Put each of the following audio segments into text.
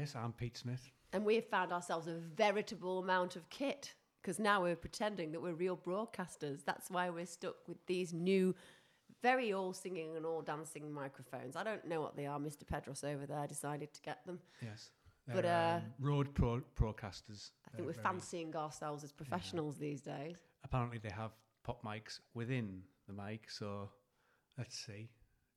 Yes, I'm Pete Smith. And we have found ourselves a veritable amount of kit because now we're pretending that we're real broadcasters. That's why we're stuck with these new, very all singing and all dancing microphones. I don't know what they are. Mr. Pedros over there decided to get them. Yes. But, uh, um, Rode pro- broadcasters. I think we're fancying ourselves as professionals these days. Apparently, they have pop mics within the mic. So let's see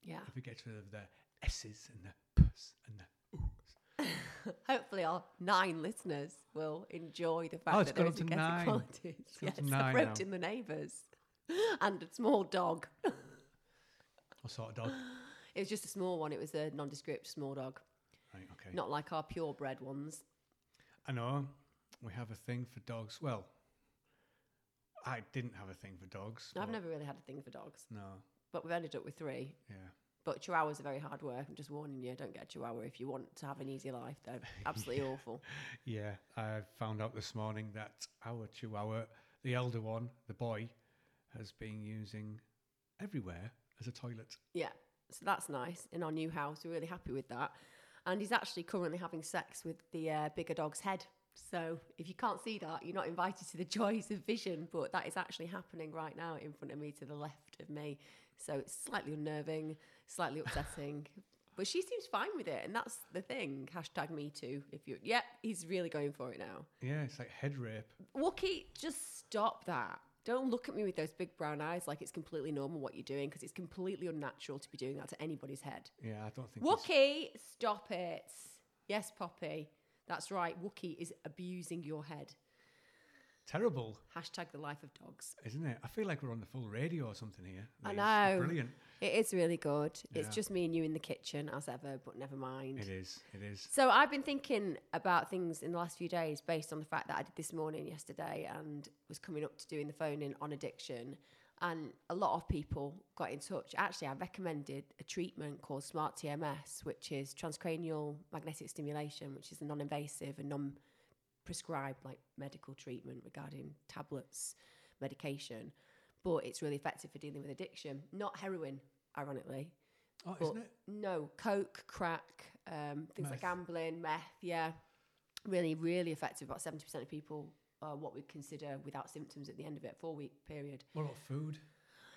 Yeah. if we get rid of the S's and the P's and the O's. Hopefully, our nine listeners will enjoy the fact Oh, it's that there is a nine. qualities. Yes, nine approaching the neighbours and a small dog. What sort of dog? It was just a small one. It was a nondescript small dog, right, okay. not like our purebred ones. I know we have a thing for dogs. Well, I didn't have a thing for dogs. I've never really had a thing for dogs, No, but we've ended up with three. yeah. But chihuahuas are very hard work. I'm just warning you, don't get a chihuahua if you want to have an easy life. They're absolutely awful. Yeah, I found out this morning that our chihuahua, the elder one, the boy, has been using everywhere as a toilet. Yeah, so that's nice. In our new house, we're really happy with that. And he's actually currently having sex with the uh, bigger dog's head. So if you can't see that, you're not invited to the joys of vision. But that is actually happening right now in front of me to the left of me. So it's slightly unnerving, slightly upsetting. but she seems fine with it, and that's the thing. Hashtag me too. If you, yeah, he's really going for it now. Yeah, it's like head rape. Wookie, just stop that. Don't look at me with those big brown eyes like it's completely normal what you're doing because it's completely unnatural to be doing that to anybody's head. Yeah, I don't think. Wookie, stop it. Yes, Poppy. That's right. Wookie is abusing your head. Terrible, Hashtag the life of dogs. isn't it? I feel like we're on the full radio or something here. I know. Brilliant. It is really good. It's just me and you in the kitchen as ever, but never mind. It is. It is. So I've been thinking about things in the last few days based on the fact that I did this morning yesterday and was coming up to doing the phone in on addiction. And a lot of people got in touch. Actually, I recommended a treatment called Smart TMS, which is transcranial magnetic stimulation, which is a non-invasive and non-prescribed like medical treatment regarding tablets, medication. But it's really effective for dealing with addiction, not heroin, ironically. Oh, isn't it? No, coke, crack, um, things like gambling, meth. Yeah, really, really effective. About seventy percent of people are what we'd consider without symptoms at the end of it, four week period. What about food?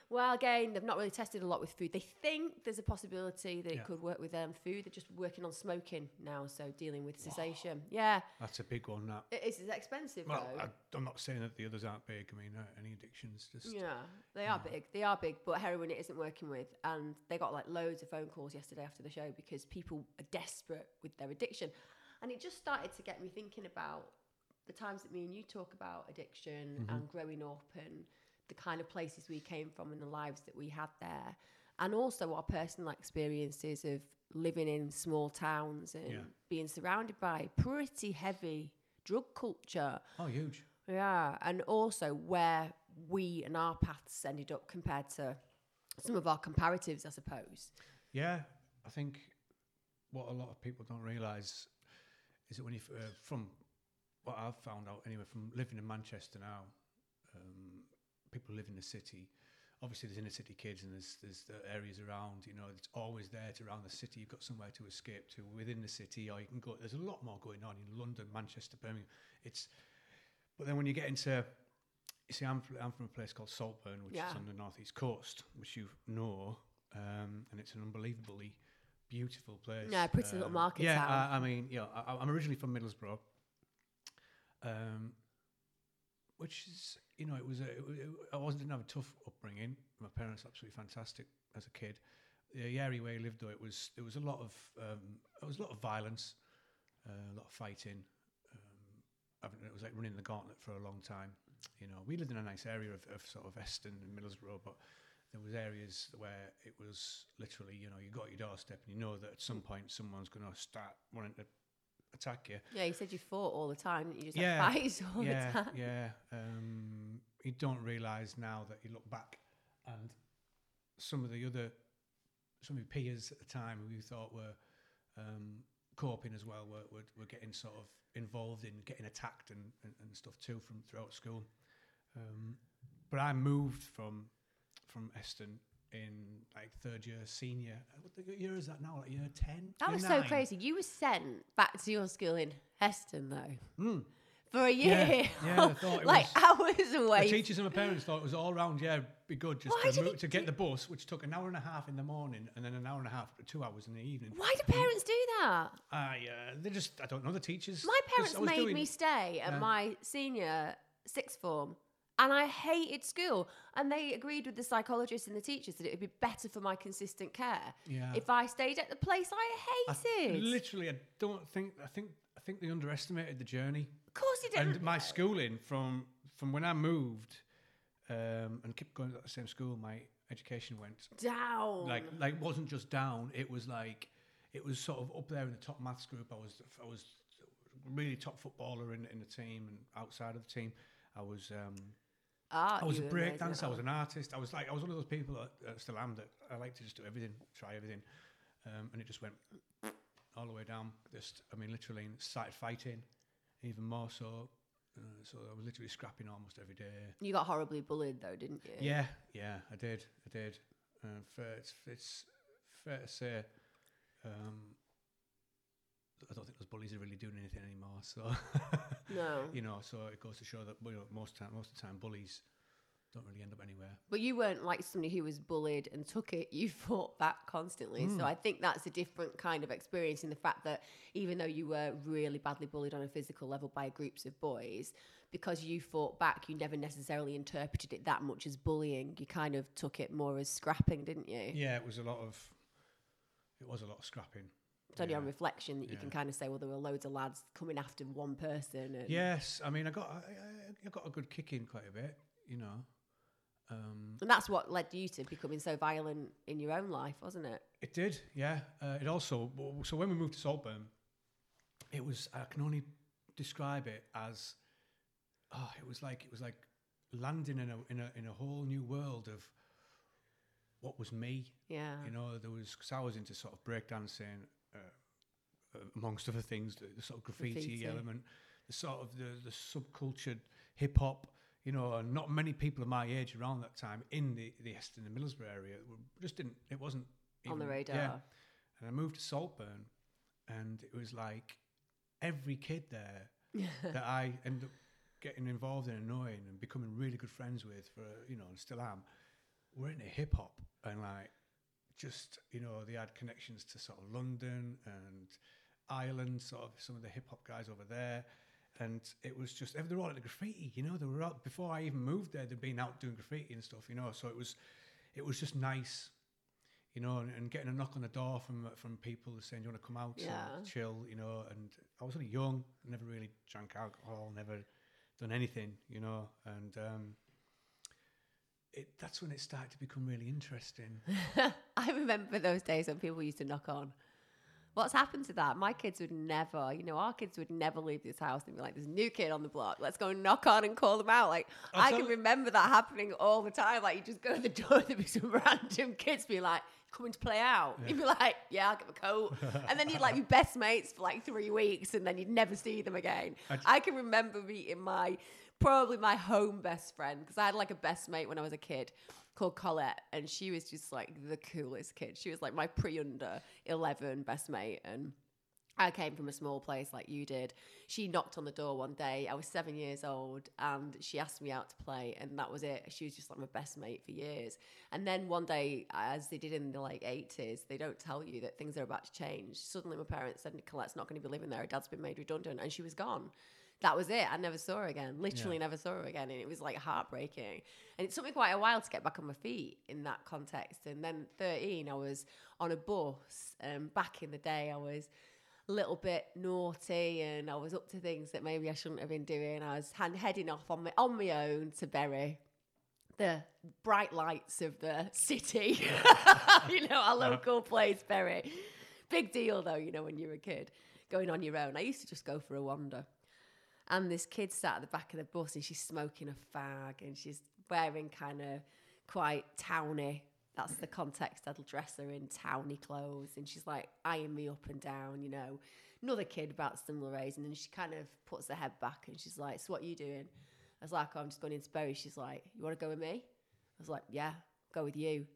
Well, again, they've not really tested a lot with food. They think there's a possibility that Yeah. it could work with um, food. They're just working on smoking now, so dealing with cessation. Yeah, That's a big one. That. it is it's expensive Well, though. I, I'm not saying that the others aren't big. I mean, uh, any addictions just. Yeah, they are big. They are big, but heroin it isn't working with. And they got like loads of phone calls yesterday after the show because people are desperate with their addiction. And it just started to get me thinking about the times that me and you talk about addiction and growing up and the kind of places we came from and the lives that we had there. And also our personal experiences of living in small towns and Yeah. being surrounded by pretty heavy drug culture. Oh, huge. Yeah, and also where we and our paths ended up compared to some of our comparatives, I suppose. Yeah, I think what a lot of people don't realise is that when you, f- uh, from what I've found out anyway, from living in Manchester now, people live in the city. Obviously, there's inner city kids and there's there's the areas around. You know, it's always there to around the city. You've got somewhere to escape to within the city, or you can go. There's a lot more going on in London, Manchester, Birmingham. It's, but then when you get into you see, I'm, I'm from a place called Saltburn, which Yeah. is on the northeast coast, which you know, um, and it's an unbelievably beautiful place. Yeah, pretty little Um, market Yeah, town. I, I mean, know, I, I'm originally from Middlesbrough, um, which is, you know, it was a, it, wa- it, I wasn't didn't have a tough upbringing. My parents absolutely fantastic as a kid. The area where I lived, though, it was there was a lot of um, there was a lot of violence, uh, a lot of fighting. Um, it was like running the gauntlet for a long time. You know, we lived in a nice area of, of sort of Eston and Middlesbrough, but there was areas where it was literally, you know, you got your doorstep and you know that at some point someone's going to start wanting to attack you. Yeah, you said you fought all the time. You just Yeah, had fights all yeah, the time. yeah. Um, you don't realise now that you look back and some of the other, some of your peers at the time who you thought were um, coping as well were, were, were getting sort of involved in getting attacked and, and, and stuff too from throughout school. Um, but I moved from from Eston in like third year, senior. What the year is that now? Like year ten. That year was so crazy. You were sent back to your school in Eston though Mm. for a year. Yeah, yeah, I thought it like was- hours The teachers and my parents thought it was all round. Yeah, be good just Why to, move, to get the bus, which took an hour and a half in the morning, and then an hour and a half, two hours in the evening. Why do parents do that? I, uh, they just, I don't know the teachers. My parents made doing- me stay at my senior sixth form. And I hated school. And they agreed with the psychologists and the teachers that it would be better for my consistent care Yeah. if I stayed at the place I I- hated. literally, I don't think. I think. I think they underestimated the journey. of course you didn't. and my schooling from from when I moved um, and kept going to the same school, my education went down. like like wasn't just down. It was like it was sort of up there in the top maths group. I was I was really top footballer in in the team and outside of the team. I was um, Art, I was a break dancer. I was an artist. I was like I was one of those people that uh, still am that I like to just do everything, try everything, um, and it just went all the way down. Just I mean, literally started fighting, even more so. Uh, so I was literally scrapping almost every day. You got horribly bullied though, didn't you? Yeah, yeah, I did, I did. Uh, fair, it's, it's fair to say, um, I don't think those bullies are really doing anything anymore. So, No. you know, so it goes to show that you know, most time, most of the time, bullies don't really end up anywhere. But you weren't like somebody who was bullied and took it. You fought back constantly. Hmm. So I think that's a different kind of experience in the fact that even though you were really badly bullied on a physical level by groups of boys, because you fought back, you never necessarily interpreted it that much as bullying. You kind of took it more as scrapping, didn't you? Yeah, it was a lot of, it was a lot of scrapping. It's only yeah. on reflection that you Yeah. can kind of say, well, there were loads of lads coming after one person. And Yes, I mean, I got, I, I- I got a good kick in quite a bit, you know. Um, And that's what led you to becoming so violent in your own life, wasn't it? It did, yeah. Uh, it also so when we moved to Saltburn, it was I can only describe it as oh, it was like it was like landing in a in a in a whole new world of what was me. Yeah. You know, there was because I was into sort of breakdancing, uh, uh, amongst other things, the, the sort of graffiti, Graffiti. element, the sort of the the subcultured hip hop. You know, not many people of my age around that time in the the Eston and Middlesbrough area were, just didn't. It wasn't on the radar. Yeah. And I moved to Saltburn, and it was like every kid there that I ended up getting involved in, and knowing, and becoming really good friends with for you know, and still am. We're into hip hop, and like just you know, they had connections to sort of London and Ireland, sort of some of the hip hop guys over there. And it was just they were all into graffiti, you know. They were out before I even moved there. They'd been out doing graffiti and stuff, you know. So it was, it was just nice you know, and, and getting a knock on the door from from people saying, "Do you want to come out Yeah. and chill?" You know, and I was only young, never really drank alcohol, never done anything, you know, and um, it that's when it started to become really interesting. I remember those days when people used to knock on. What's happened to that? My kids would never, you know, our kids would never leave this house and be like, there's a new kid on the block. Let's go knock on and call them out. Like, I'll I can remember that happening all the time. Like, you just go to the door, there'd be some random kids be like, coming to play out. You'd be like, yeah, I'll get my coat. and then you'd like be best mates for like three weeks and then you'd never see them again. I- I can remember meeting my, probably my home best friend because I had like a best mate when I was a kid called Colette, and she was just like the coolest kid. She was like my pre under 11 best mate. And I came from a small place like you did. She knocked on the door one day. I was seven years old and she asked me out to play, and that was it. She was just like my best mate for years. And then one day, as they did in the like 80s, they don't tell you that things are about to change. Suddenly, my parents said, Colette's not going to be living there. Her dad's been made redundant, and she was gone that was it. I never saw her again. Literally never saw her again. And it was like heartbreaking. And it took me quite a while to get back on my feet in that context. And then 13, I was on a bus. And back in the day, I was a little bit naughty and I was up to things that maybe I shouldn't have been doing. I was hand- heading off on my, on my own to Bury. The bright lights of the city, you know, our uh-huh. local place, Bury. Big deal though, you know, when you're a kid going on your own. I used to just go for a wander and this kid sat at the back of the bus and she's smoking a fag and she's wearing kind of quite towny. That's the context. I'd dress her in towny clothes and she's like eyeing me up and down you know. Another kid about similar age and then she kind of puts her head back and she's like so what are you doing? I was like oh, i'm just going into Bury. She's like you want to go with me? I was like yeah go with you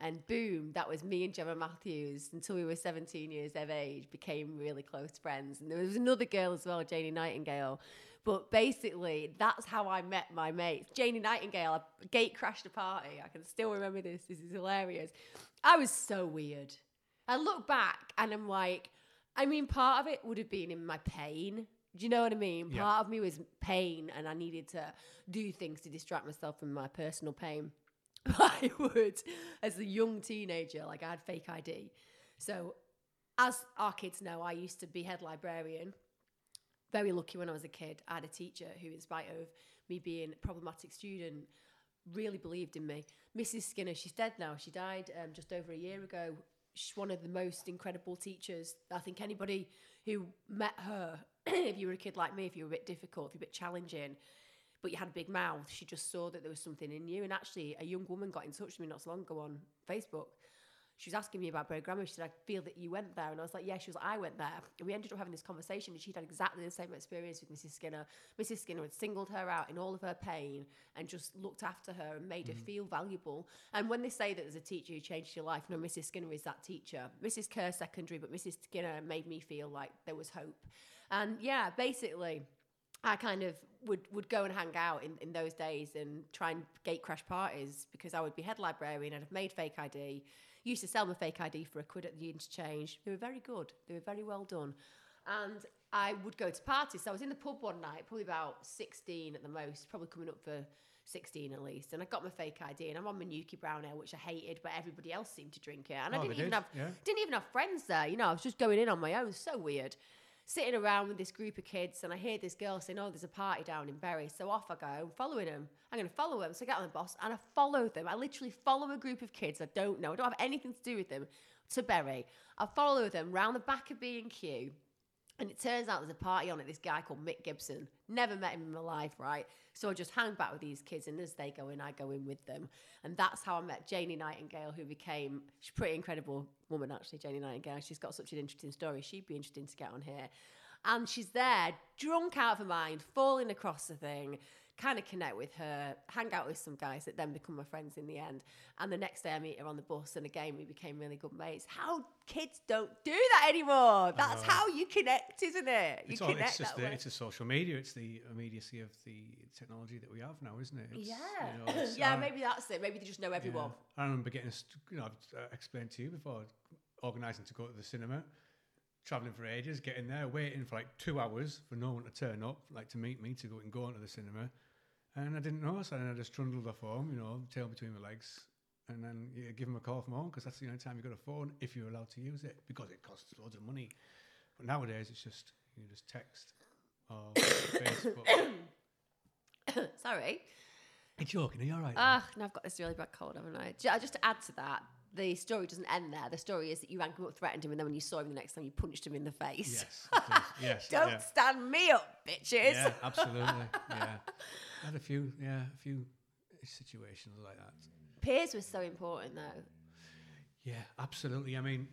And boom, that was me and Gemma Matthews until we were 17 years of age, became really close friends. And there was another girl as well, Janie Nightingale. But basically, that's how I met my mates. Janie Nightingale, I gate crashed a party. I can still remember this. This is hilarious. I was so weird. I look back and I'm like, I mean, part of it would have been in my pain. Do you know what I mean? Yeah. Part of me was pain, and I needed to do things to distract myself from my personal pain. I would, as a young teenager, like I had fake ID. So, as our kids know, I used to be head librarian. Very lucky when I was a kid. I had a teacher who, in spite of me being a problematic student, really believed in me. Mrs. Skinner, she's dead now. She died um, just over a year ago. She's one of the most incredible teachers. I think anybody who met her, if you were a kid like me, if you were a bit difficult, if you were a bit challenging, but you had a big mouth, she just saw that there was something in you. And actually, a young woman got in touch with me not so long ago on Facebook. She was asking me about Grammar. She said, I feel that you went there. And I was like, yeah. She was like, I went there. And we ended up having this conversation. And she'd had exactly the same experience with Mrs. Skinner. Mrs. Skinner had singled her out in all of her pain and just looked after her and made her mm-hmm. feel valuable. And when they say that there's a teacher who changed your life, no, Mrs. Skinner is that teacher. Mrs. Kerr secondary, but Mrs. Skinner made me feel like there was hope. And yeah, basically, I kind of would, would go and hang out in, in those days and try and gate crash parties because I would be head librarian and have made fake ID. Used to sell my fake ID for a quid at the interchange. They were very good. They were very well done. And I would go to parties. So I was in the pub one night, probably about 16 at the most, probably coming up for 16 at least. And I got my fake ID and I'm on my Newkie Brown Ale, which I hated, but everybody else seemed to drink it. And I Oh, didn't even did, have yeah. didn't even have friends there. You know, I was just going in on my own. So weird. Sitting around with this group of kids, and I hear this girl saying, "Oh, there's a party down in Bury." So off I go, I'm following them. I'm going to follow them. So I get on the bus, and I follow them. I literally follow a group of kids I don't know. I don't have anything to do with them to Bury. I follow them round the back of B and it turns out there's a party on at this guy called Mick Gibson. Never met him in my life, right? So I just hang back with these kids, and as they go in, I go in with them. And that's how I met Janie Nightingale, who became she's a pretty incredible woman, actually, Janie Nightingale. She's got such an interesting story. She'd be interesting to get on here. And she's there, drunk out of her mind, falling across the thing, kind of connect with her, hang out with some guys that then become my friends in the end. And the next day I meet her on the bus, and again, we became really good mates. How kids don't do that anymore. That's how you connect, isn't it? You It's, all, connect it's just that the, way. it's a social media. It's the immediacy of the technology that we have now, isn't it? It's, yeah. you know, yeah, uh, maybe that's it. Maybe they just know yeah. everyone. I remember getting, you know, I've uh, explained to you before, organising to go to the cinema, travelling for ages, getting there, waiting for like two hours for no one to turn up, like to meet me to go and go into the cinema. And I didn't know, so then I just trundled off home, you know, tail between my legs, and then yeah, give them a call from home because that's the only time you got a phone if you're allowed to use it because it costs loads of money. But nowadays it's just you just text or Facebook. Sorry. You're joking, are you all right? Ah, now I've got this really bad cold, haven't I? Just to add to that, the story doesn't end there. The story is that you rang him up, threatened him, and then when you saw him the next time, you punched him in the face. yes, yes. Don't yeah. stand me up, bitches. Yeah, absolutely. Yeah, I had a few, yeah, a few situations like that. Peers was so important, though. Yeah, absolutely. I mean,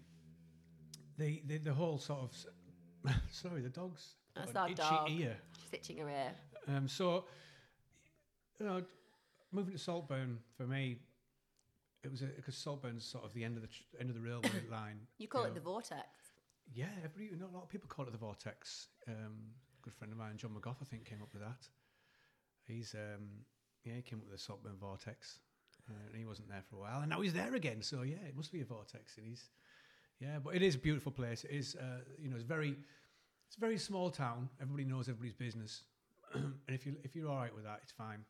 the the, the whole sort of sorry, the dog's That's our itchy dog. ear. She's itching her ear. Um, so you know, moving to Saltburn for me, it was because Saltburn's sort of the end of the tr- end of the railway line. You call know. it the vortex. Yeah, every you know, a lot of people call it the vortex. Um, a good friend of mine, John McGough, I think, came up with that. He's um, yeah, he came up with the Saltburn vortex, uh, and he wasn't there for a while, and now he's there again. So yeah, it must be a vortex, and he's yeah, but it is a beautiful place. It is uh, you know, it's very it's a very small town. Everybody knows everybody's business, and if you if you're all right with that, it's fine.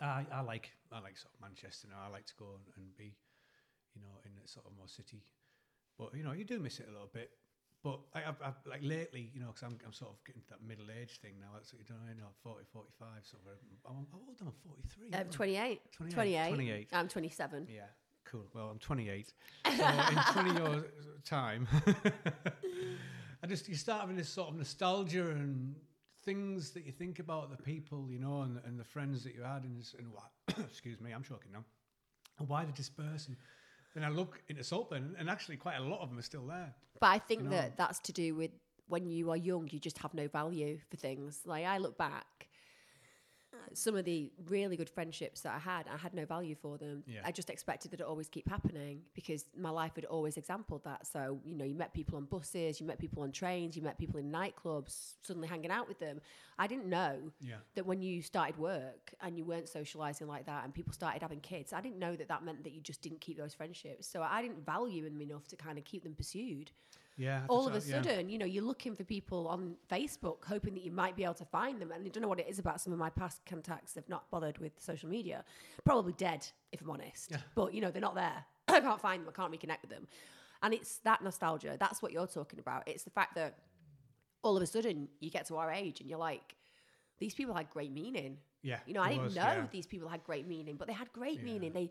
I, I like I like sort of Manchester now. I like to go and, and be, you know, in a sort of more city but you know, you do miss it a little bit. But I, I've, I've like lately, you know, because I'm, I'm sort of getting to that middle age thing now. That's what you know, you know, 40, 45. Sort of. I'm, how old am I? 43. Um, aren't I? 28. 28, 28. 28. I'm 27. Yeah, cool. Well, I'm 28. So in 20 years time, I just you start having this sort of nostalgia and things that you think about the people, you know, and, and the friends that you had, and, and what? excuse me, I'm choking now. Why they disperse, and then I look into Saltburn, and actually quite a lot of them are still there. But I think know. that that's to do with when you are young, you just have no value for things. Like I look back, some of the really good friendships that I had, I had no value for them. Yeah. I just expected that it always keep happening because my life had always exampled that. So, you know, you met people on buses, you met people on trains, you met people in nightclubs, suddenly hanging out with them. I didn't know Yeah. that when you started work and you weren't socializing like that and people started having kids, I didn't know that that meant that you just didn't keep those friendships. So I didn't value them enough to kind of keep them pursued Yeah. all of a that's- yeah. sudden, you know, you're looking for people on Facebook, hoping that you might be able to find them. And I don't know what it is about some of my past contacts have not bothered with social media. Probably dead, if I'm honest. Yeah. But, you know, they're not there. I can't find them. I can't reconnect with them. And it's that nostalgia. That's what you're talking about. It's the fact that all of a sudden you get to our age and you're like, these people had great meaning. Yeah. You know, I didn't was, know yeah. these people had great meaning, but they had great Yeah. meaning. They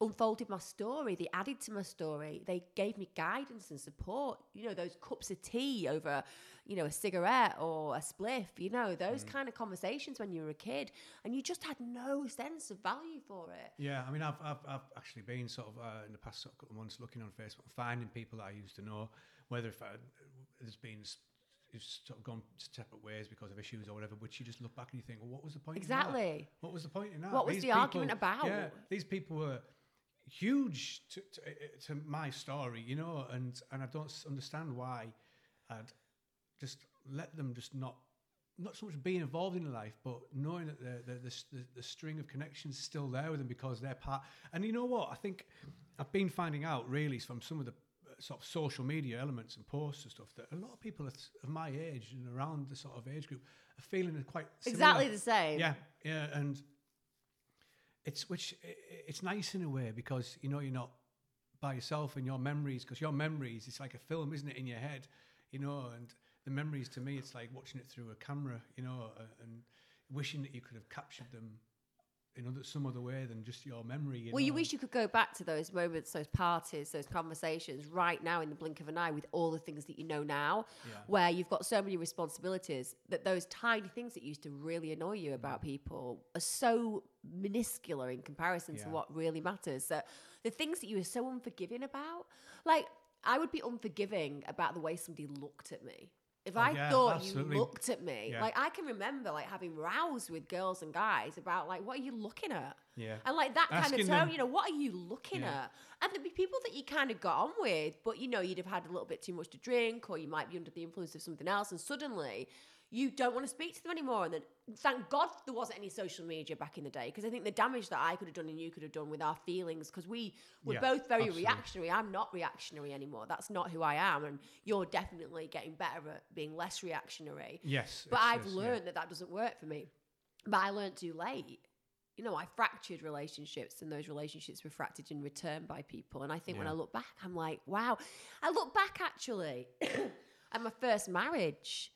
unfolded my story. They added to my story. They gave me guidance and support. You know, those cups of tea over, you know, a cigarette or a spliff. You know, those Mm. kind of conversations when you were a kid, and you just had no sense of value for it. Yeah, I mean, I've, I've, I've actually been sort of uh, in the past sort of couple of months looking on Facebook, finding people that I used to know, whether if I, there's been it's sort of gone separate ways because of issues or whatever, which you just look back and you think, well, what was the point? in that? Exactly. What was the point in that? What was These the argument about? Yeah, these people were huge to, to, uh, to my story, you know, and and I don't understand why I'd just let them just not not so much being involved in life, but knowing that the the, the, the string of connections is still there with them because they're part. And you know what? I think I've been finding out really from some of the uh, sort of social media elements and posts and stuff that a lot of people of of my age and around the sort of age group are feeling quite similar. Exactly the same. Yeah, yeah, and it's which it's nice in a way because you know you're not by yourself and your memories because your memories it's like a film, isn't it, in your head, you know, and the memories to me it's like watching it through a camera, you know, and wishing that you could have captured them in other, some other way than just your memory. You well, know? you wish you could go back to those moments, those parties, those conversations right now in the blink of an eye with all the things that you know now, Yeah. where you've got so many responsibilities that those tiny things that used to really annoy you mm-hmm. about people are so minuscule in comparison to what really matters. That the things that you were so unforgiving about, like I would be unforgiving about the way somebody looked at me. If Oh, I yeah, thought absolutely. you looked at me, Yeah. like I can remember like having rows with girls and guys about like what are you looking at? Yeah. And like that kind of Asking tone, you know, what are you looking Yeah. at? And there'd be people that you kind of got on with, but you know, you'd have had a little bit too much to drink, or you might be under the influence of something else, and suddenly you don't want to speak to them anymore. And then thank God there wasn't any social media back in the day, because I think the damage that I could have done and you could have done with our feelings, because we were Yeah, both very absolutely. reactionary. I'm not reactionary anymore. That's not who I am. And you're definitely getting better at being less reactionary. Yes. But I've yeah. learned that that doesn't work for me. But I learned too late. You know, I fractured relationships, and those relationships were fractured in return by people. And I think when I look back, I'm like, wow. I look back actually at my first marriage,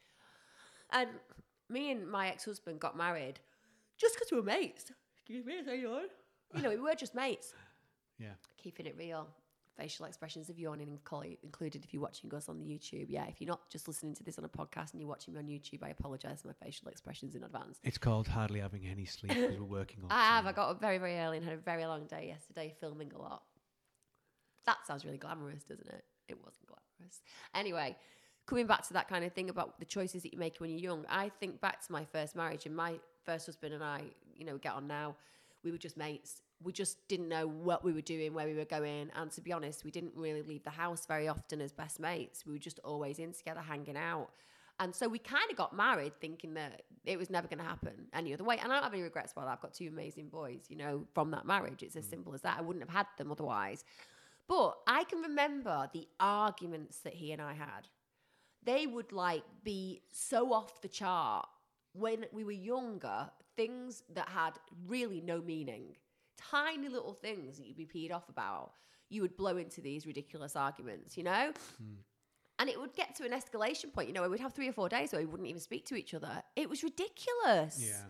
and me and my ex-husband got married just because we were mates. Excuse me, hang on. You know, we were just mates, Yeah. keeping it real. Facial expressions of yawning incl- included if you're watching us on the YouTube. Yeah, if you're not just listening to this on a podcast and you're watching me on YouTube, I apologise for my facial expressions in advance. It's called hardly having any sleep because we're working on. I have. I got up very, very early and had a very long day yesterday filming a lot. That sounds really glamorous, doesn't it? It wasn't glamorous. Anyway, coming back to that kind of thing about the choices that you make when you're young, I think back to my first marriage and my first husband and I, you know, get on now. We were just mates. We just didn't know what we were doing, where we were going. And to be honest, we didn't really leave the house very often as best mates. We were just always in together, hanging out. And so we kind of got married thinking that it was never going to happen any other way. And I don't have any regrets about that. I've got two amazing boys, you know, from that marriage. It's as mm. simple as that. I wouldn't have had them otherwise. But I can remember the arguments that he and I had. They would like be so off the chart when we were younger, things that had really no meaning, tiny little things that you'd be peed off about. You would blow into these ridiculous arguments, you know? Hmm. And it would get to an escalation point, you know, we'd have three or four days where we wouldn't even speak to each other. It was ridiculous. Yeah.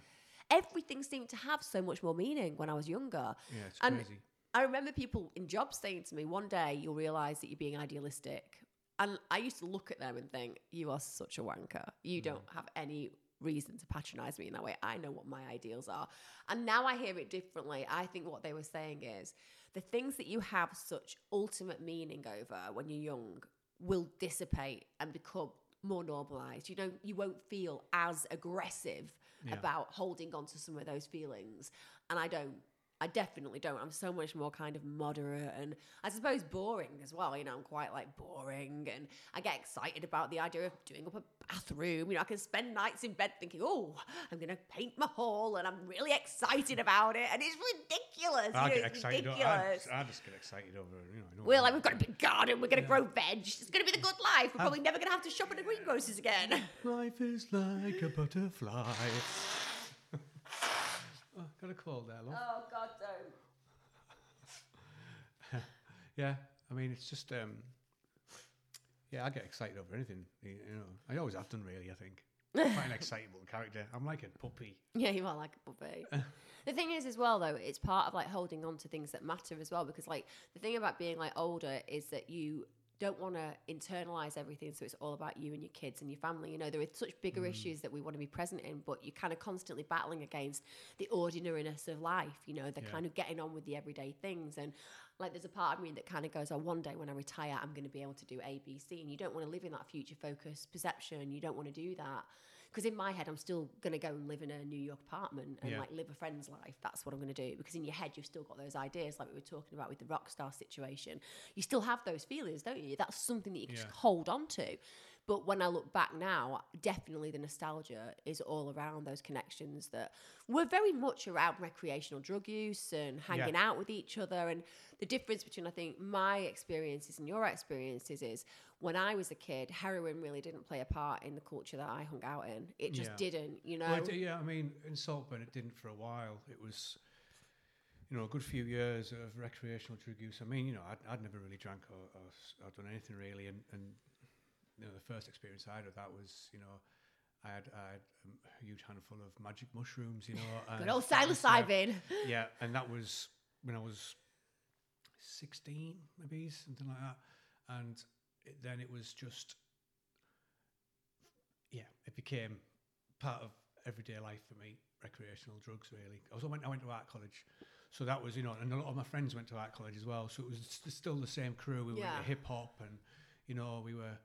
Everything seemed to have so much more meaning when I was younger. Yeah, it's And crazy. I remember people in jobs saying to me, one day you'll realize that you're being idealistic. And I used to look at them and think, you are such a wanker. You mm. don't have any reason to patronize me in that way. I know what my ideals are. And now I hear it differently. I think what they were saying is the things that you have such ultimate meaning over when you're young will dissipate and become more normalized. You know, you won't feel as aggressive Yeah. about holding on to some of those feelings. And I don't. I definitely don't. I'm so much more kind of moderate and I suppose boring as well. You know, I'm quite like boring and I get excited about the idea of doing up a bathroom. You know, I can spend nights in bed thinking, oh, I'm going to paint my hall and I'm really excited about it. And it's ridiculous. I you know, get it's excited. ridiculous. I just get excited over, you know. I know We're like, we've got a big garden, we're going to grow veg. It's going to be the good life. We're probably never going to have to shop at a greengrocer's again. Life is like a butterfly. Got a cold there, love. oh, God, don't. Yeah, I mean, it's just, um, yeah, I get excited over anything. You you know, I always have done, really. I think quite an excitable character. I'm like a puppy. Yeah, you are like a puppy. the thing is, as well, though, it's part of like holding on to things that matter as well. Because, like, the thing about being like older is that you don't want to internalize everything. So it's all about you and your kids and your family. You know, there are such bigger mm. issues that we want to be present in, but you're kind of constantly battling against the ordinariness of life. You know, the Yeah. kind of getting on with the everyday things. And like, there's a part of me that kind of goes, oh, one day when I retire, I'm going to be able to do A, B, C. And you don't want to live in that future focused perception. You don't want to do that. Because in my head, I'm still going to go and live in a New York apartment and Yeah. like live a friend's life. That's what I'm going to do. Because in your head, you've still got those ideas, like we were talking about with the rock star situation. You still have those feelings, don't you? That's something that you can just hold on to. But when I look back now, definitely the nostalgia is all around those connections that were very much around recreational drug use and hanging out with each other. And the difference between, I think, my experiences and your experiences is when I was a kid, heroin really didn't play a part in the culture that I hung out in. It just Yeah. didn't, you know? Well, yeah, I mean, in Saltburn, it didn't for a while. It was, you know, a good few years of recreational drug use. I mean, you know, I'd, I'd never really drank or, or, or done anything really, and, and you know, the first experience I had of that was, you know, I had, I had um, a huge handful of magic mushrooms, you know. Good old psilocybin. yeah, and that was when I was 16, maybe something like that. And it, then it was just, yeah, it became part of everyday life for me. Recreational drugs, really. I went I went to art college, so that was you know, and a lot of my friends went to art college as well. So it was s- still the same crew. We were Yeah. into hip hop, and you know, we were,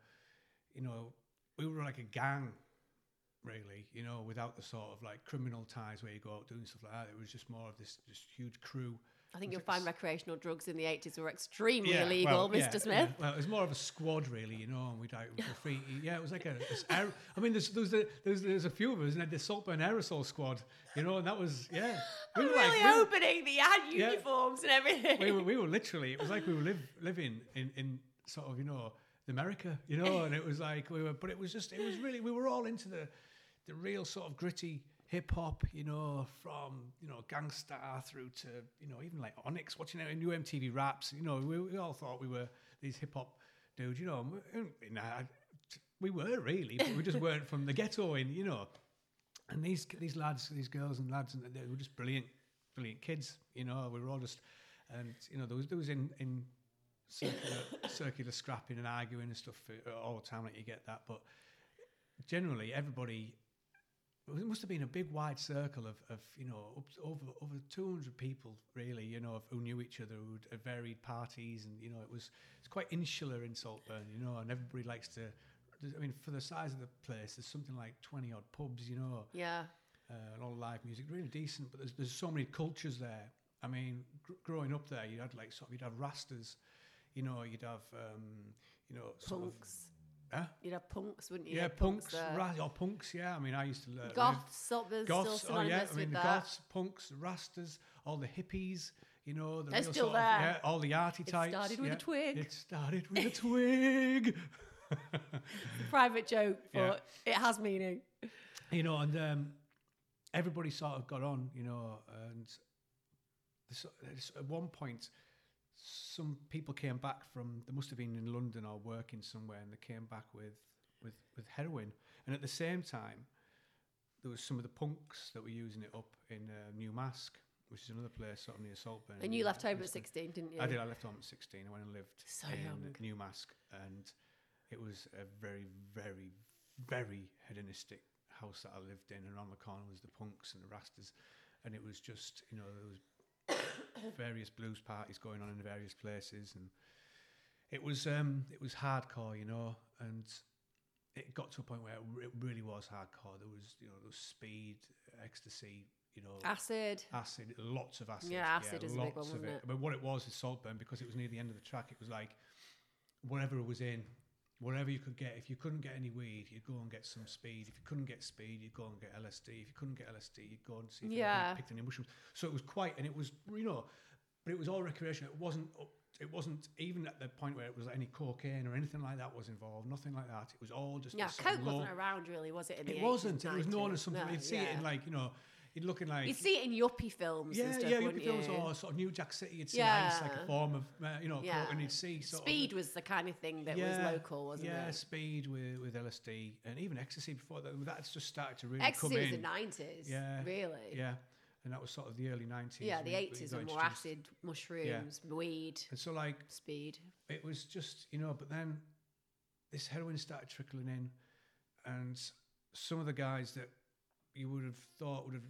you know, we were like a gang really, you know, without the sort of like criminal ties where you go out doing stuff like that. It was just more of this just huge crew. I think you'll find recreational drugs in the 80s were extremely Yeah, illegal, well, yeah, Mr. Smith. yeah. Well, it was more of a squad, really, you know, and we'd like, free. Yeah, it was like a. this aer- I mean, there's there's a, there's there's a few of us, and then the Saltburn Aerosol Squad, you know, and that was yeah. We were really like, we were- opening the ad Yeah. uniforms and everything. we were, we were literally, it was like we were live, living in, in sort of, you know, America, you know, and it was like we were, but it was just, it was really, we were all into the, the real sort of gritty hip hop, you know, from, you know, Gang Starr through to, you know, even like Onyx, watching out new MTV raps, you know, we, we all thought we were these hip hop dudes, you know, and we- nah, we were really, but we just weren't from the ghetto in, you know. And these these lads, these girls and lads, and they were just brilliant, brilliant kids. You know, we were all just, and you know, there was there was in in circular, circular scrapping and arguing and stuff all the time. Like you get that, but generally everybody. It must have been a big wide circle of, of you know up over over two hundred people really you know who knew each other who had varied parties and you know it was it's quite insular in Saltburn you know and everybody likes to I mean for the size of the place there's something like twenty odd pubs you know yeah. uh, and all the live music, really decent. But there's there's so many cultures there. I mean, gr- growing up there, you had like sort of you'd have rastas, you know, you'd have um, you know Punks. of huh? You'd have punks, wouldn't you? yeah, Had punks, ra- or punks. Yeah, I mean, I used to learn Goths, sort of goths. Oh yeah, I mean the that. goths, punks, rastas, all the hippies. You know, the They're real still sort of- there. yeah, all the arty types. It started with a twig. It started with a twig. Private joke, Yeah. but it has meaning. you know, and um, everybody sort of got on, you know, and this, this, at one point, some people came back from. They must have been in London or working somewhere, and they came back with with with heroin. And at the same time, there was some of the punks that were using it up in uh, New Marske, which is another place sort of near Saltburn. And you left home at 16, didn't you? I did. I left home at 16. I went and lived So in young. New Marske, and it was a very, very, very hedonistic house that I lived in. And on the corner was the punks and the rastas, and it was just, you know, there was various blues parties going on in various places, and it was, um, it was hardcore, you know, and it got to a point where it, re- it really was hardcore. There was, you know, there was speed, ecstasy, you know, Acid. acid, lots of acid. Yeah, acid is a big lots one, of wasn't it? But what it was is Saltburn because it was near the end of the track. It was like whatever it was in, whatever you could get. If you couldn't get any weed, you'd go and get some speed. If you couldn't get speed, you'd go and get LSD. If you couldn't get LSD, you'd go and see if Yeah. you picked any mushrooms. So it was quite, and it was you know, but it was all recreational. It wasn't. It wasn't even at the point where it was like any cocaine or anything like that was involved. Nothing like that. It was all just. Yeah, this sort of Coke wasn't around really, was it? It 80s, wasn't. It was known as something. No, you'd see it in like you know, you'd looking like You'd see it in yuppie films yeah, and stuff, yeah, yuppie films you? or sort of New Jack City. You'd see ice like a form of uh, you know, Yeah. and you'd see sort Speed of was the kind of thing that yeah, was local, wasn't yeah, it? Yeah, speed with with LSD and even ecstasy before that. That's just started to really Ecstasy come in. the in. nineties, Yeah, really. Yeah, and that was sort of the early nineties. Yeah, the eighties were more acid, mushrooms, weed, And so like speed. it was just you know, but then this heroin started trickling in, and some of the guys that you would have thought would have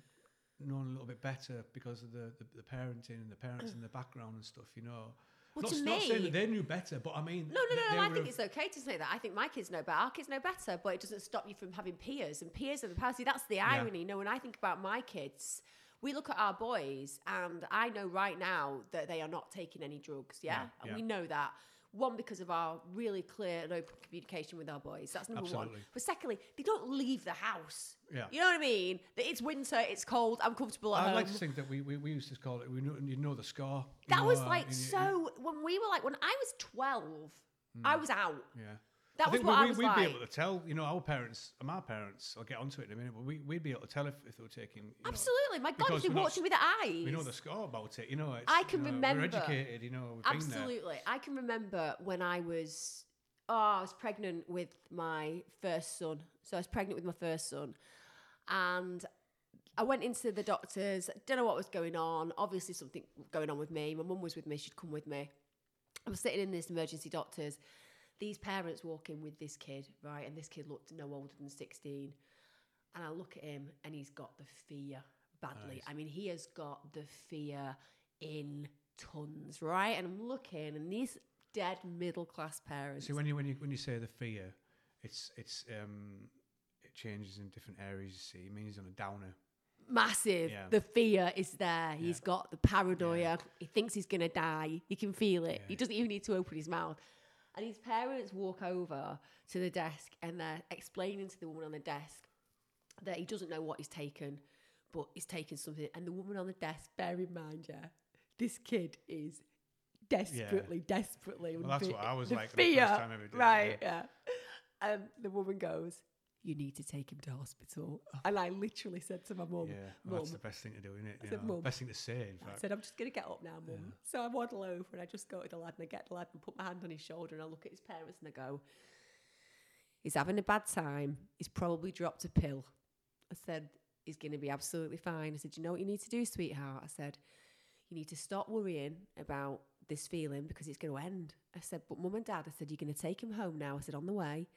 known a little bit better because of the the, the parenting and the parents in the background and stuff, you know. Well, not, to not saying me- that they knew better, but I mean, No, no, no, no. I think it's okay to say that. I think my kids know better. Our kids know better, but it doesn't stop you from having peers. And peers are the power. See, that's the irony. You know, when I think about my kids, we look at our boys, and I know right now that they are not taking any drugs. Yeah, Yeah, and yeah. we know that. One because of our really clear and open communication with our boys. That's number one. But secondly, they don't leave the house. Yeah. You know what I mean? That it's winter, it's cold, I'm comfortable at I'd home. like to think that we, we, we used to call it. We know, you know the score. you that know, was like and so. When we were like, when I was twelve, hmm. I was out. Yeah. That I was think what we, I was we'd like. be able to tell, you know, our parents, my parents, I'll get onto it in a minute, but we, we'd be able to tell if, if they were taking. You know, Absolutely. My God, if they we're not with their eyes. we know the score about it, you know. It's, I can you know, remember- We're educated, you know, we've been there. Absolutely. I can remember when I was, oh, I was pregnant with my first son. So I was pregnant with my first son. And I went into the doctors, don't know what was going on. Obviously, something going on with me. My mum was with me, she'd come with me. I was sitting in this emergency doctors. These parents walk in with this kid, right? And this kid looked no older than 16. And I look at him and he's got the fear badly. Nice. I mean, he has got the fear in tons, right? And I'm looking and these dead middle class parents. See, when you when you when you say the fear, it's it's um it changes in different areas. You see, it means he's on a downer. massive. Yeah. The fear is there. He's Yeah. got the paranoia. He thinks he's going to die. You can feel it. He doesn't even need to open his mouth. And his parents walk over to the desk and they're explaining to the woman on the desk that he doesn't know what he's taken, but he's taken something. And the woman on the desk, bear in mind, yeah, this kid is desperately, desperately. Well, that's what I was like the fear, first time I ever did it, right? Yeah. And um, the woman goes, "You need to take him to hospital." Oh. And I literally said to my mum, Yeah, well, that's the best thing to do, isn't it? I said, "Mum." best thing to say, in fact. I said, I'm just going to get up now, mum. Yeah. So I waddle over and I just go to the lad and I get the lad and put my hand on his shoulder and I look at his parents and I go, He's having a bad time. He's probably dropped a pill. I said, He's going to be absolutely fine. I said, You know what you need to do, sweetheart? I said, You need to stop worrying about this feeling because it's going to end. I said, But mum and dad, I said, You're going to take him home now. I said, On the way,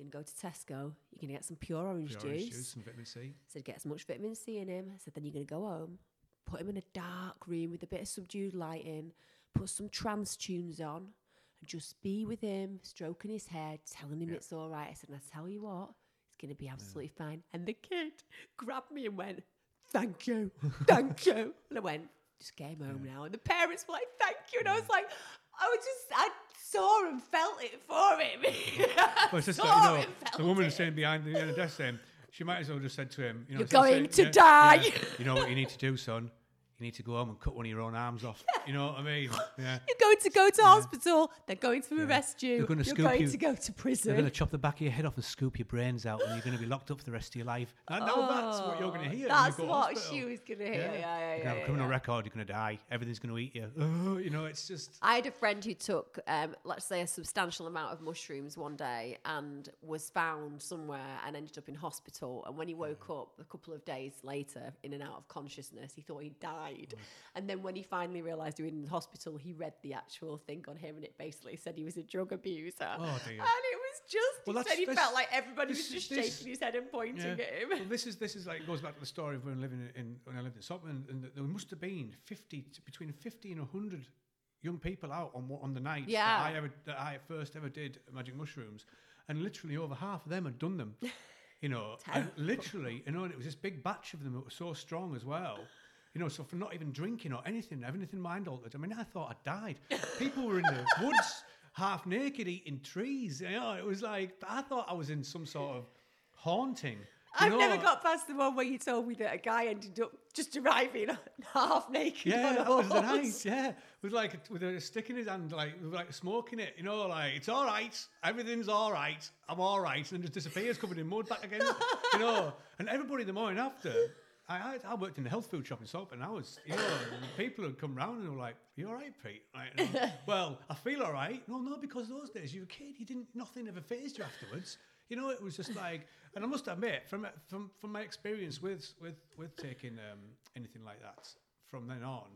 you're going to go to Tesco. You're going to get some pure orange Pure orange juice. juice and vitamin C. said get as much vitamin C in him. I said then you're going to go home, put him in a dark room with a bit of subdued lighting, put some trance tunes on, and just be with him, stroking his head, telling him Yeah. it's all right. I said, and I tell you what, it's going to be absolutely fine. And the kid grabbed me and went, "Thank you, thank you," and I went, "Just get him home now." And the parents were like, "Thank you," and I was like, I was just, I saw and felt it for him. Well, it's just Saw like, you know, the woman was saying behind the, the desk saying, she might as well just said to him, you know, You're going to yeah, die. yeah, you know what you need to do, son? You need to go home and cut one of your own arms off. You know what I mean? Yeah. You're going to go to hospital. They're going to arrest you. They're gonna You're going you. to go to prison. They're going to chop the back of your head off and scoop your brains out, and you're going to be locked up for the rest of your life. Now, now that's what you're going to hear. That's what she was going to hear. Yeah, yeah, You're gonna have a criminal yeah. record. You're going to die. Everything's going to eat you. Oh, you know, it's just. I had a friend who took, um, let's say, a substantial amount of mushrooms one day and was found somewhere and ended up in hospital. And when he woke Mm. up a couple of days later, in and out of consciousness, he thought he died. Mm. And then when he finally realised he was in the hospital, he read the actual thing on him and it basically said he was a drug abuser. Oh, dear. And it was just, Well, he that's- said he felt like everybody this was just this- shaking his head and pointing Yeah. at him. Well, this is this is like goes back to the story of when living in, when I lived in Scotland, and there must have been fifty between fifty and hundred young people out on on the night Yeah. that I ever that I first ever did magic mushrooms, and literally over half of them had done them. You know, and literally, you know, and it was this big batch of them that were so strong as well. You know, so for not even drinking or anything, having anything mind altered. I mean, I thought I died. People were in the woods, half naked, eating trees. You know, it was like I thought I was in some sort of haunting. You I've know, never got past the one where you told me that a guy ended up just arriving half naked. Yeah, that was the night. Yeah, with like a- with a stick in his hand, like like smoking it. You know, like it's all right, everything's all right, I'm all right, and then just disappears, covered in mud back again. you know, and everybody the morning after. I, I, worked in the health food shop in Salford, and I was, you know, people would come round and they were like, "You all right, Pete?" Like, you well, I feel all right. No, no, because those days you were a kid, you didn't, nothing ever phased you afterwards. You know, it was just like, and I must admit, from from from my experience with with with taking um, anything like that, from then on,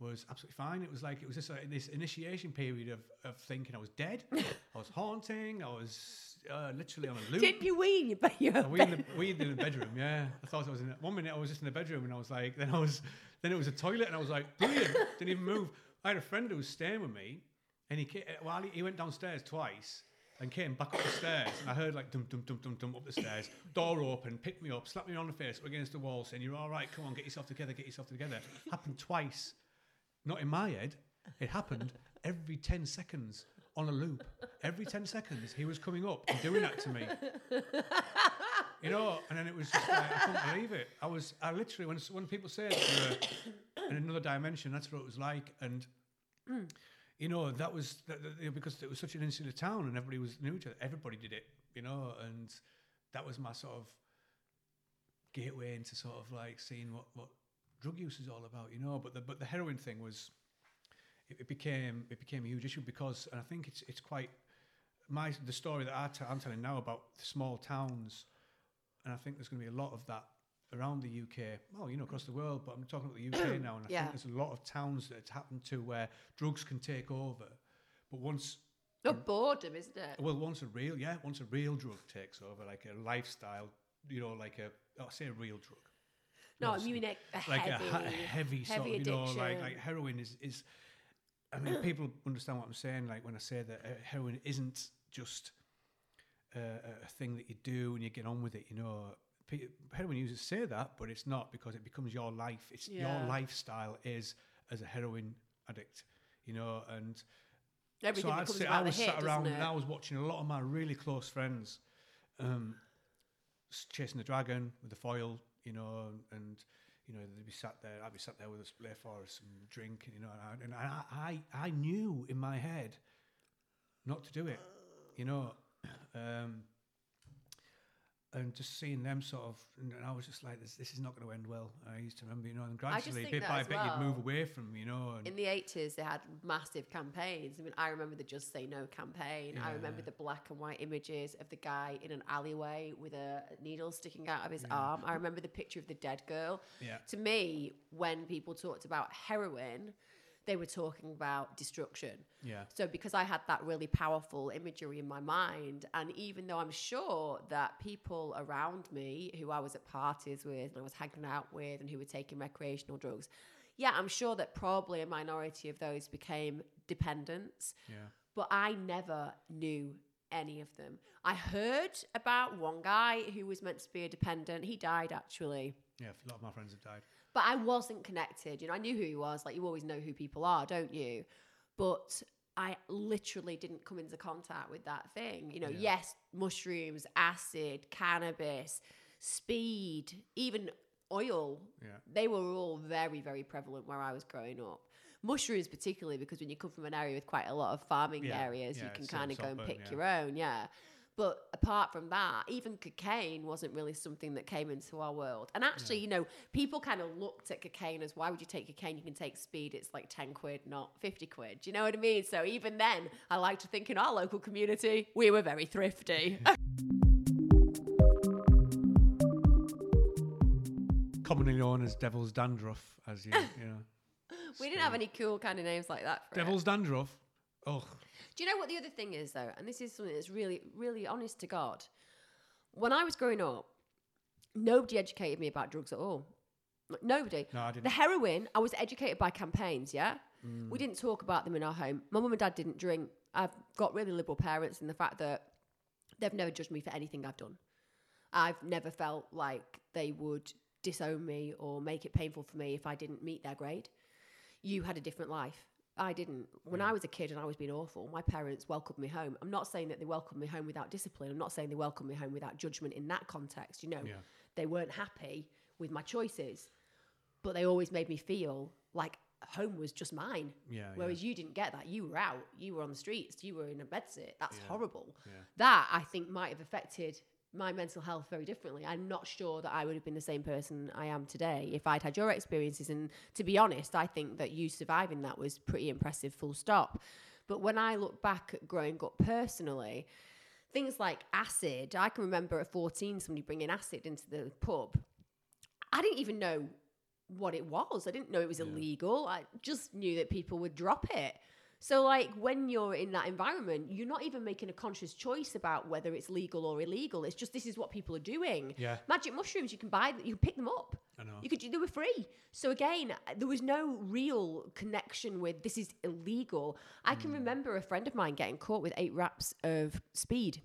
was absolutely fine. It was like it was just like this initiation period of, of thinking I was dead, I was haunting, I was uh, literally on a loop. Didn't you ba- your Uh, we in the we in the bedroom, yeah. I thought I was in the, one minute I was just in the bedroom and I was like, then I was, then it was a toilet and I was like, brilliant, didn't even move. I had a friend who was staying with me, and he came, well, he, he went downstairs twice and came back up the stairs, and I heard like dum dum dum dum dum up the stairs, door open, picked me up, slapped me on the face, against the wall, saying, "You're all right, come on, get yourself together, get yourself together." Happened twice, not in my head. It happened every ten seconds on a loop. Every ten seconds, he was coming up and doing that to me. You know, and then it was just like, I couldn't believe it. I was, I literally, when when people say you're in another dimension, that's what it was like. And, you know, that was that, that- you know, because it was such an insular town and everybody was new to it. Everybody did it, you know, and that was my sort of gateway into sort of like seeing what, what drug use is all about, you know. But the, but the heroin thing was, it, it became, it became a huge issue because, and I think it's, it's quite, my, the story that I t- I'm telling now about the small towns and I think there's going to be a lot of that around the UK. Well, you know, across the world, but I'm talking about the UK now, and I Yeah. think there's a lot of towns that it's happened to where drugs can take over. But once, oh, No boredom, isn't it? well, once a real, yeah, once a real drug takes over, like a lifestyle, you know, like a, I'll say a real drug. No, I mean a, a like heavy, a, ha- heavy, sort heavy of, you know, like like heroin is is. I mean, people understand what I'm saying. Like when I say that uh, heroin isn't just uh, a thing that you do and you get on with it. You know, heroin users say that, but it's not because it becomes your life. It's Yeah. your lifestyle is as a heroin addict. You know, and Everything so I'd say I was hit, sat around and? I was watching a lot of my really close friends um, chasing the dragon with the foil, you know, and you know they'd be sat there. I'd be sat there with a spliff or some drink, and you know, and I, and I, I, I knew in my head not to do it, you know, um, and just seeing them sort of, and I was just like, this, this is not going to end well. I used to remember, you know, and gradually, bit by bit, you'd move away from, you know, and In the 80s, they had massive campaigns. I mean, I remember the Just Say No campaign. I remember the black and white images of the guy in an alleyway with a needle sticking out of his arm. I remember the picture of the dead girl. yeah, To me, when people talked about heroin, they were talking about destruction. yeah. So because I had that really powerful imagery in my mind, and even though I'm sure that people around me who I was at parties with and I was hanging out with and who were taking recreational drugs, yeah, I'm sure that probably a minority of those became dependents, Yeah. but I never knew any of them. I heard about one guy who was meant to be a dependent. He died actually. Yeah, a lot of my friends have died. But I wasn't connected. You know, I knew who he was. Like you always know who people are, don't you? But I literally didn't come into contact with that thing. You know, Yeah. yes, mushrooms, acid, cannabis, speed, even oil. Yeah. They were all very, very prevalent where I was growing up. Mushrooms, particularly because when you come from an area with quite a lot of farming Yeah, areas, you can kind of go and pick yeah. your own. Yeah. But apart from that, even cocaine wasn't really something that came into our world. And actually, you know, people kind of looked at cocaine as why would you take cocaine? You can take speed. It's like 10 quid, not 50 quid. Do you know what I mean? So even then, I like to think in our local community, we were very thrifty. commonly known as devil's dandruff, as you, you know. we didn't have any cool kind of names like that for it. Devil's dandruff. Oh, Do you know what the other thing is though? And this is something that's really, really honest to God. When I was growing up, nobody educated me about drugs at all. Like, Nobody. no, I didn't. The heroin, I was educated by campaigns, yeah? Mm. We didn't talk about them in our home. My mum and dad didn't drink. I've got really liberal parents in the fact that They've never judged me for anything I've done. I've never felt like they would disown me or make it painful for me if I didn't meet their grade. You had a different life. I didn't. When I was a kid and I was being awful, my parents welcomed me home. I'm not saying that they welcomed me home without discipline. I'm not saying they welcomed me home without judgment in that context. You know, Yeah. they weren't happy with my choices, but they always made me feel like home was just mine. Yeah, Whereas you didn't get that. You were out. You were on the streets. You were in a bedsit. That's Yeah. horrible. Yeah. That I think might have affected my mental health very differently. I'm not sure that I would have been the same person I am today if I'd had your experiences. And to be honest, I think that you surviving that was pretty impressive, full stop. But when I look back at growing up personally, things like acid, I can remember at 14 somebody bringing acid into the pub. I didn't even know what it was. I didn't know it was illegal. I just knew that people would drop it. So, like, when you're in that environment, you're not even making a conscious choice about whether it's legal or illegal. It's just this is what people are doing. Yeah. Magic mushrooms, you can buy, you can pick them up. I know. You could, they were free. So again, there was no real connection with this is illegal. I Hmm. can remember a friend of mine getting caught with eight wraps of speed.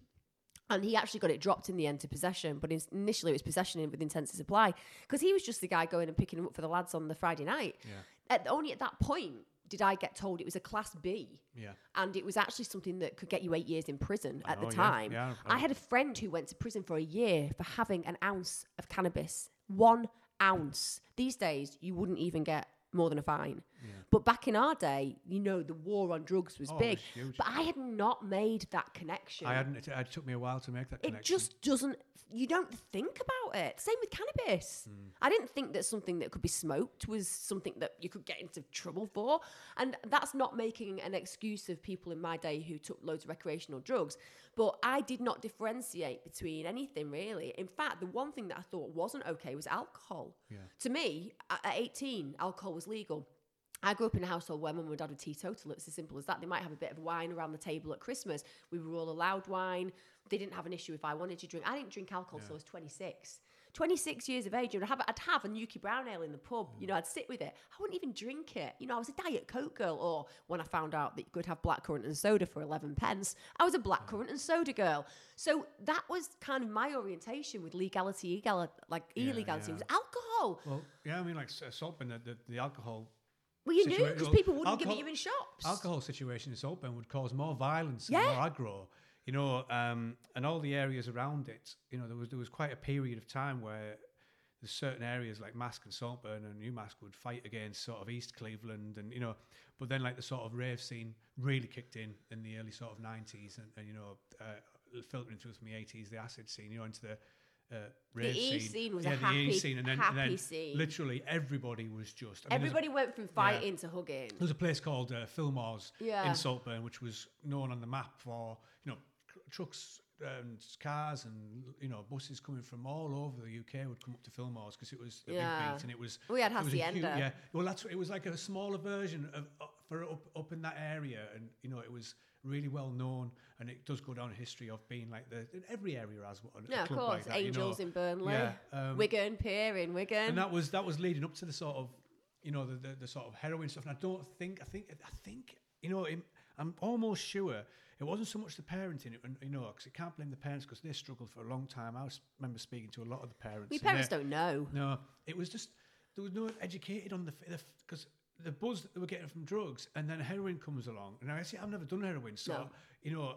And he actually got it dropped in the end to possession, but initially it was possession with intent to supply because he was just the guy going and picking them up for the lads on the Friday night. Yeah. At, only at that point did I get told it was a class B Yeah. and it was actually something that could get you eight years in prison at the know, yeah, time. yeah, I- I had oh. a friend who went to prison for a year for having an ounce of cannabis. One ounce. These days, you wouldn't even get more than a fine. But back in our day, you know, the war on drugs was Oh, big. was. But I had not made that connection. I hadn't. It, it took me a while to make that connection. it just doesn't you don't think about it same with cannabis Hmm. i didn't think that something that could be smoked was something that you could get into trouble for and that's not making an excuse of people in my day who took loads of recreational drugs but i did not differentiate between anything really in fact the one thing that i thought wasn't okay was alcohol Yeah. to me at 18 alcohol was legal I grew up in a household where mum and dad were teetotal. It's as simple as that. They might have a bit of wine around the table at Christmas. We were all allowed wine. They didn't have an issue if I wanted to drink. I didn't drink alcohol till I was 26. 26 years of age, and I'd have, I'd have a Newkie Brown Ale in the pub. You mm. know, I'd sit with it. I wouldn't even drink it. You know, I was a Diet Coke girl. Or when I found out that you could have blackcurrant and soda for 11 pence, I was a blackcurrant mm. and soda girl. So that was kind of my orientation with legality, egal- like Yeah, illegality. yeah. was alcohol. Well, yeah, I mean, like s- and the, the, the alcohol Well, you knew because people wouldn't give it you in shops. alcohol situation in Saltburn would cause more violence Yeah. and more aggro. You know, um, and all the areas around it. You know, there was there was quite a period of time where there's certain areas like Marske and Saltburn and New Newmask would fight against sort of East Cleveland and you know, but then like the sort of rave scene really kicked in in the early sort of 90s and, and you know, uh, filtering through from the 80s, the acid scene, you know, into the uh, rave E scene. scene was a yeah, the happy- E scene, and then, and happy then scene. literally everybody was just. I mean, Everybody went from fighting to hugging. there was a place called uh, Fillmore's Yeah. in Saltburn, which was known on the map for you know trucks and cars and you know buses coming from all over the UK would come up to Fillmore's because it was the Yeah. big beat and it was. We had a Hacienda. huge- yeah, well that's it was like a smaller version of for up up in that area, and you know it was really well known, and it does go down in history of being like the every area has one. Yeah, of course. like that, you Angels know. in Burnley, Yeah, um, Wigan, Pier in Wigan. and that was that was leading up to the sort of you know the, the, the sort of heroin stuff and i don't think i think i think you know im i'm almost sure it wasn't so much the parenting and you know because it can't blame the parents because they struggled for a long time i remember speaking to a lot of the parents we parents don't know. no it was just there was no educated on the because the buzz that they were getting from drugs and then heroin comes along and i say, i've never done heroin so No. you know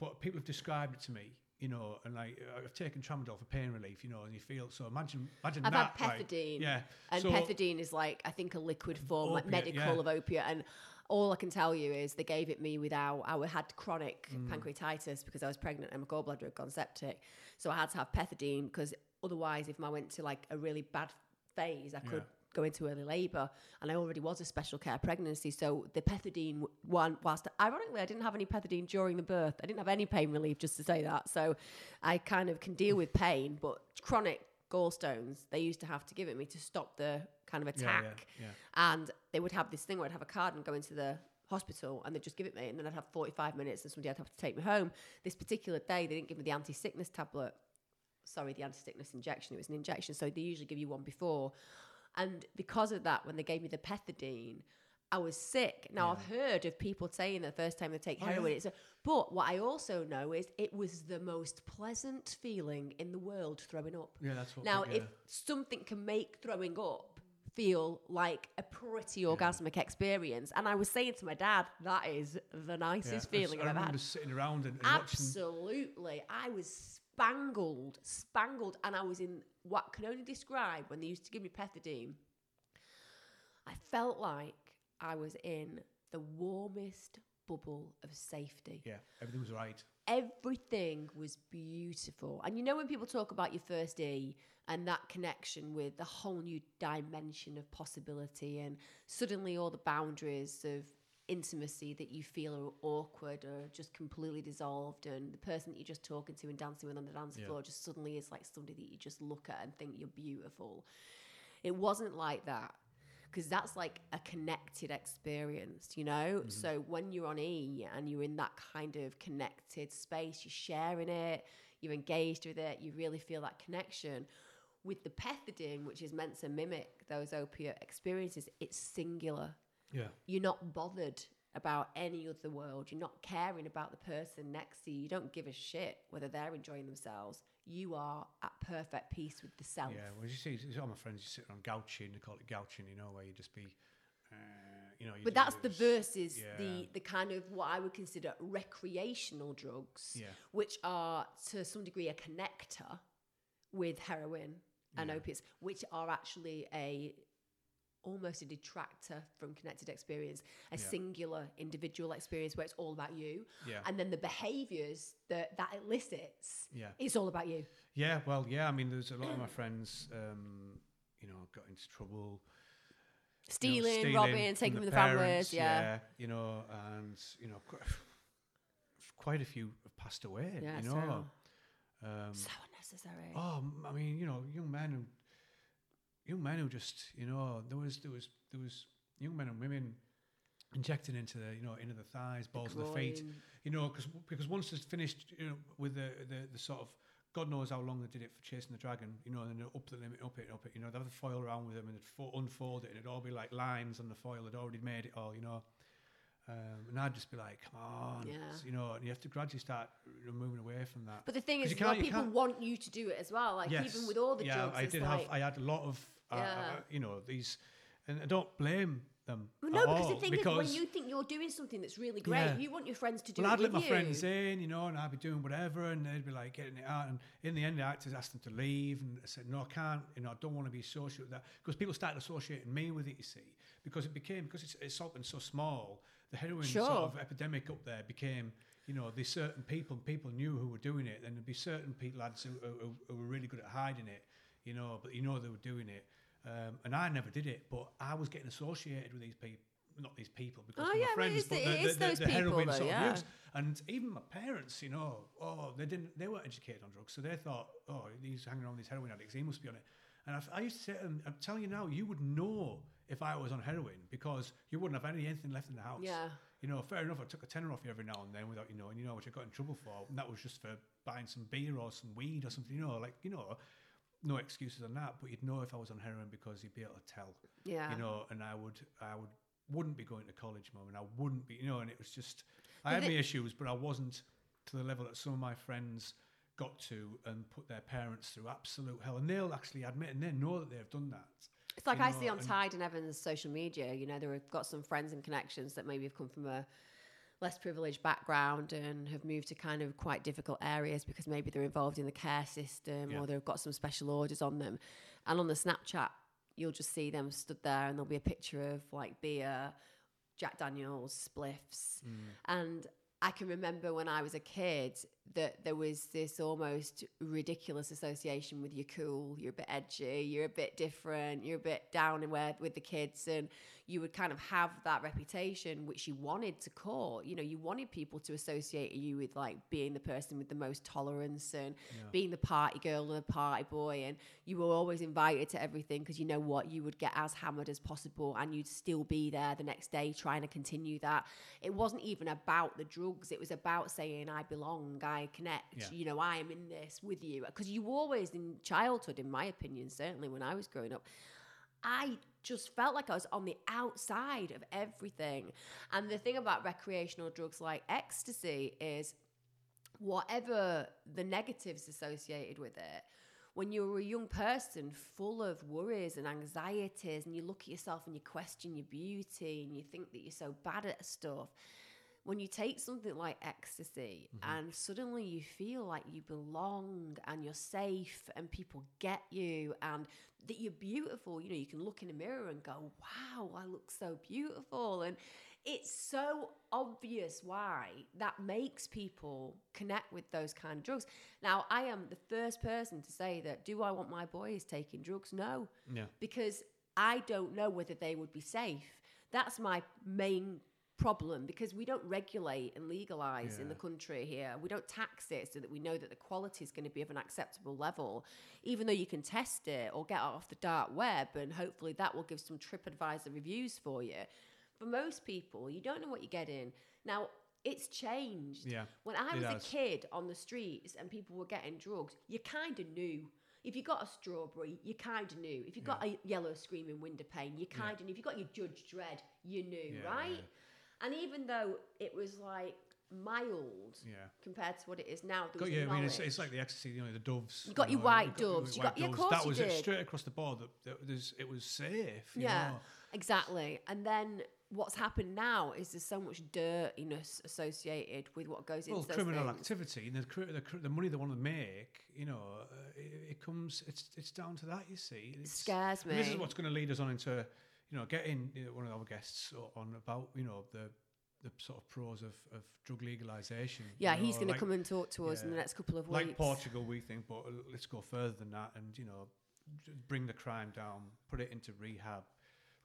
but people have described it to me you know, and like I've taken tramadol for pain relief, you know, and you feel so. Imagine, imagine I've that. had like, pethidine. yeah, And so, pethidine is like, I think, a liquid form, like medical yeah. of opiate. And all I can tell you is they gave it me without, I had chronic Mm. pancreatitis because I was pregnant and my gallbladder had gone septic. So I had to have pethidine because otherwise, if I went to like a really bad phase, I could Yeah. Go into early labour. And I already was a special care pregnancy. So the pethidine one, whilst ironically, I didn't have any pethidine during the birth, I didn't have any pain relief, just to say that. So I kind of can deal with pain, but chronic gallstones, they used to have to give it me to stop the kind of Yeah, yeah, attack. yeah. And they would have this thing where I'd have a card and go into the hospital and they'd just give it me and then I'd have 45 minutes and somebody had to have to take me home. This particular day, they didn't give me the anti-sickness tablet. Sorry, the anti-sickness injection. It was an injection. So they usually give you one before. And because of that, when they gave me the pethidine, I was sick. Now I've heard of people saying the first time they take oh, heroin, it's a, but what I also know is it was the most pleasant feeling in the world throwing up. Yeah, that's what. Now, yeah. if something can make throwing up feel like a pretty orgasmic experience, and I was saying to my dad, that is the nicest feeling I I've ever remember had. sitting around and, and watching. Absolutely. I was spangled, spangled, and I was in what can only describe when they used to give me pethidine. I felt like I was in the warmest bubble of safety. Yeah, everything was right. Everything was beautiful. And you know, when people talk about your first E and that connection with the whole new dimension of possibility, and suddenly all the boundaries of intimacy that you feel are awkward or just completely dissolved, and the person that you're just talking to and dancing with on the dance Yeah. floor just suddenly is like somebody that you just look at and think you're beautiful. It wasn't like that because that's like a connected experience, you know? Mm-hmm. So when you're on E and you're in that kind of connected space, you're sharing it, you're engaged with it, you really feel that connection. With the pethidine, which is meant to mimic those opiate experiences, it's singular. Yeah, You're not bothered about any other world. You're not caring about the person next to you. You don't give a shit whether they're enjoying themselves. You are at perfect peace with the self. yeah. Well, you see, it's all my friends just sitting on gouching. They call it gouching, you know, where you just be, uh, you know. You But that's the versus yeah. the the kind of what I would consider recreational drugs, Yeah. which are to some degree a connector with heroin and Yeah. opiates, which are actually a almost a detractor from connected experience, a Yeah. singular individual experience where it's all about you, Yeah. and then the behaviors that that elicits, Yeah. it's all about you. Yeah, well, yeah. I mean, there's a lot of my friends, um, you know, got into trouble. you know, Stealing, robbing, taking from the parents, families, yeah. You know, and you know, qu- quite a few have passed away. Yeah, you know. terrible. Um, So unnecessary. oh, I mean, you know, young men who, young men who just, you know, there was there was there was young men and women injecting into the, you know, into the thighs, balls, of the feet. You know, cause, because once it's finished, you know, with the, the, the sort of, God knows how long they did it for chasing the dragon, you know, and then up the limit, up it, up it, you know, they'd have the foil around with them and they'd fo- unfold it and it'd all be like lines on the foil, they'd already made it all, you know. Um, and I'd just be like, come on, Yeah. you know, and you have to gradually start you know, moving away from that. But the thing is, you well, can't- you people want you to do it as well. Like even with all the yeah, drugs, I did like, have, I had a lot of, uh, Yeah. uh, you know, these, and I don't blame them. Well, no, because the thing is, when you think you're doing something that's really great, Yeah. you want your friends to do well, it I'd let my you. friends in, you know, and I'd be doing whatever, and they'd be like getting it out. And in the end, the actors asked them to leave, and I said, "No, I can't. You know, I don't want to be associated with that." Because people started associating me with it. You see, because it became because it's, it's something so small. The heroin Sure. sort of epidemic up there became, you know, there's certain people. People knew who were doing it, and there'd be certain people lads who, who, who were really good at hiding it, you know, but you know they were doing it. Um, and I never did it, but I was getting associated with these people. Not these people because Oh, they're yeah, my friends, but the- the, the, the, those the people, heroin though, sort of yeah. use. And even my parents, you know, oh, they didn't, they weren't educated on drugs, so they thought, oh, he's hanging around these heroin addicts, he must be on it. And I, I used to say, I'm telling you now, you would know if I was on heroin because you wouldn't have any anything left in the house. Yeah. You know, fair enough. I took a tenner off you every now and then without you knowing, you know, which I got in trouble for, and that was just for buying some beer or some weed or something. You know, like you know, no excuses on that. But you'd know if I was on heroin because you'd be able to tell Yeah. you know, and I would, I would, wouldn't be going to college, mum, and I wouldn't be, you know, and it was just, I had my issues, but I wasn't to the level that some of my friends got to and put their parents through absolute hell, and they'll actually admit and they know that they've done that. It's like you I know, see oh, on and- Tide and Evans' social media. You know, they've got some friends and connections that maybe have come from a less privileged background and have moved to kind of quite difficult areas because maybe they're involved in the care system Yeah. or they've got some special orders on them. And on the Snapchat, you'll just see them stood there and there'll be a picture of like beer, Jack Daniels, spliffs. Mm. And I can remember when I was a kid that there was this almost ridiculous association with you're cool, you're a bit edgy, you're a bit different, you're a bit down and where with the kids, and you would kind of have that reputation which you wanted to court. You know, you wanted people to associate you with like being the person with the most tolerance and being the party girl and the party boy, and you were always invited to everything because you know what you would get as hammered as possible, and you'd still be there the next day trying to continue that. It wasn't even about the drugs; it was about saying, "I belong, I connect." Yeah. You know, I am in this with you because you always in childhood, in my opinion, certainly when I was growing up. I just felt like I was on the outside of everything. And the thing about recreational drugs like ecstasy is whatever the negatives associated with it, when you're a young person full of worries and anxieties, and you look at yourself and you question your beauty and you think that you're so bad at stuff, when you take something like ecstasy mm-hmm. and suddenly you feel like you belong and you're safe and people get you and that you're beautiful, you know, you can look in a mirror and go, wow, I look so beautiful. And it's so obvious why that makes people connect with those kind of drugs. Now, I am the first person to say that do I want my boys taking drugs? No Yeah. because I don't know whether they would be safe. That's my main problem because we don't regulate and legalize in the country here. We don't tax it so that we know that the quality is going to be of an acceptable level, even though you can test it or get it off the dark web and hopefully that will give some TripAdvisor reviews for you. For most people, you don't know what you're getting. Now, it's changed. Yeah, When I was a kid on the streets and people were getting drugs, you kind of knew. If you got a strawberry, you kind of knew. If you got a yellow screaming window pane, you kind of knew. If you got your Judge Dredd, you knew, Yeah, right? Yeah. And even though it was like mild Yeah. compared to what it is now, there Got you. I mean, it's, it's like the ecstasy, you know, the doves. You got your know, white doves, you got- yeah, of course That you was it straight across the board. That, it was safe. you Yeah, know. exactly. And then what's happened now is there's so much dirtiness associated with what goes Well, into criminal things. activity and the, the, cr- the money they want to make, you know, uh, it, it comes. It's it's down to that. You see, It it's, scares and This is what's going to lead us on into, you know, getting you know, one of our guests on about you know the the sort of pros of, of drug legalization. Yeah, you he's know, going to come and talk to us in the next couple of weeks. like. Portugal, we think, but let's go further than that, and you know, bring the crime down, put it into rehab,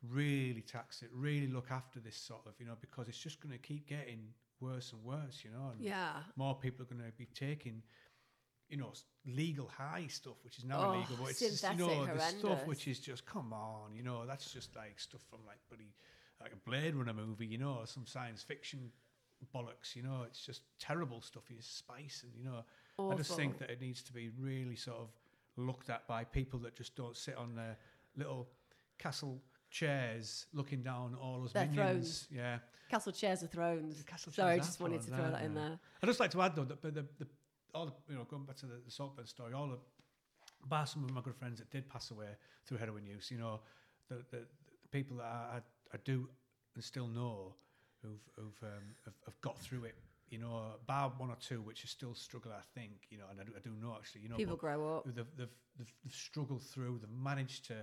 really tax it, really look after this sort of, you know, because it's just going to keep getting worse and worse, you know, and Yeah. more people are going to be taking, you know, legal high stuff, which is now Oh, illegal, but it's just, you know, the stuff which is just come on, you know, that's just like stuff from like bloody like a Blade Runner movie, you know, some science fiction bollocks, you know, it's just terrible stuff. It's spice, and you know, I just think that it needs to be really sort of looked at by people that just don't sit on their little castle chairs looking down all those minions. Yeah. Castle Chairs of Thrones. Castle Sorry, I just are wanted to throw that in there. I'd just like to add though that the, the, the all the, you know going back to the, the Saltburn story, all the bar some of my good friends that did pass away through heroin use, you know, the the, the people that I, I, I do and still know who've who've um, have, have got through it. You know, bar one or two, which is still struggle, I think. You know, and I do, I do know actually. You know, People grow up. they've, they've, they've, they've struggled through, they've managed to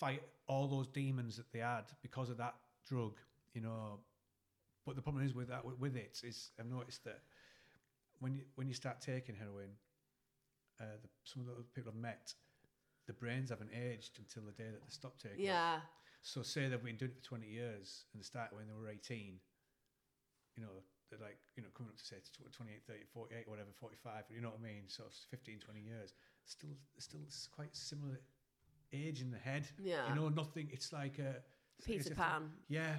fight all those demons that they had because of that drug, you know. But the problem is with that, with, with it, is I've noticed that when you when you start taking heroin, uh, the, some of the other people I've met, the brains haven't aged until the day that they stop taking. it. Yeah. So say they've been doing it for 20 years and they started when they were 18, you know, they're like, you know, coming up to say tw- 28, 30, 48, whatever, 45, you know what I mean? So it's 15, 20 years. Still, still quite similar age in the head. Yeah. You know, nothing, it's like a... as if- Pan. Yeah.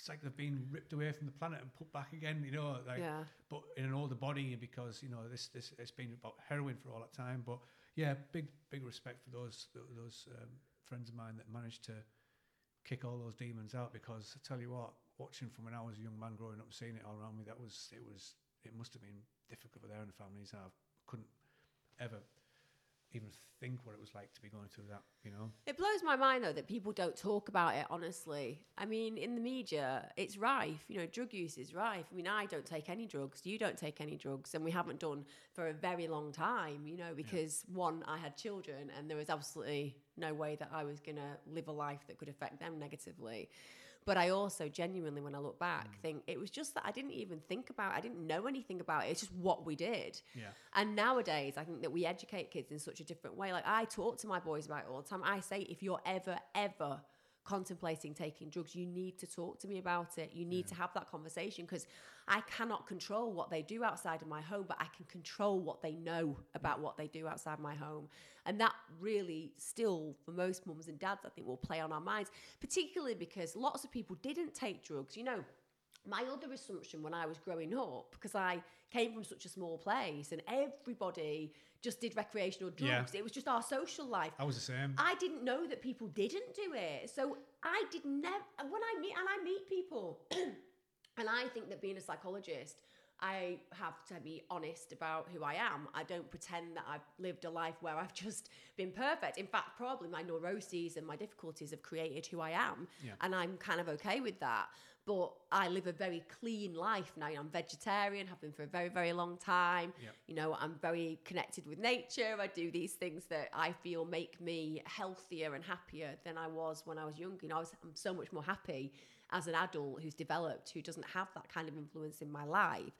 It's like they've been ripped away from the planet and put back again, you know, like, yeah. but in an older body because, you know, this, this, it's been about heroin for all that time. But yeah, big, big respect for those, those um, friends of mine that managed to kick all those demons out because I tell you what, watching from when I was a young man growing up seeing it all around me, that was it was it must have been difficult for their own families. I couldn't ever even think what it was like to be going through that, you know. It blows my mind though that people don't talk about it honestly. I mean, in the media, it's rife. You know, drug use is rife. I mean, I don't take any drugs. You don't take any drugs, and we haven't done for a very long time. You know, because one, I had children, and there was absolutely no way that I was gonna live a life that could affect them negatively. But I also genuinely, when I look back, mm. think it was just that I didn't even think about. it. I didn't know anything about it. It's just what we did. Yeah. And nowadays, I think that we educate kids in such a different way. Like I talk to my boys about it all the time. I say, if you're ever, ever contemplating taking drugs, you need to talk to me about it. You need to have that conversation because I cannot control what they do outside of my home, but I can control what they know about what they do outside my home. And that really still, for most mums and dads, I think will play on our minds, particularly because lots of people didn't take drugs. You know, my other assumption when I was growing up, because I came from such a small place and everybody just did recreational Yeah. drugs. It was just our social life. I was the same. I didn't know that people didn't do it. So I did never. When I meet and I meet people, and I think that being a psychologist, I have to be honest about who I am. I don't pretend that I've lived a life where I've just been perfect. In fact, probably my neuroses and my difficulties have created who I am, Yeah. and I'm kind of okay with that. But I live a very clean life now. I'm vegetarian, have been for a very, very long time. Yeah. You know, I'm very connected with nature. I do these things that I feel make me healthier and happier than I was when I was younger. You know, I was, I'm so much more happy as an adult who's developed, who doesn't have that kind of influence in my life.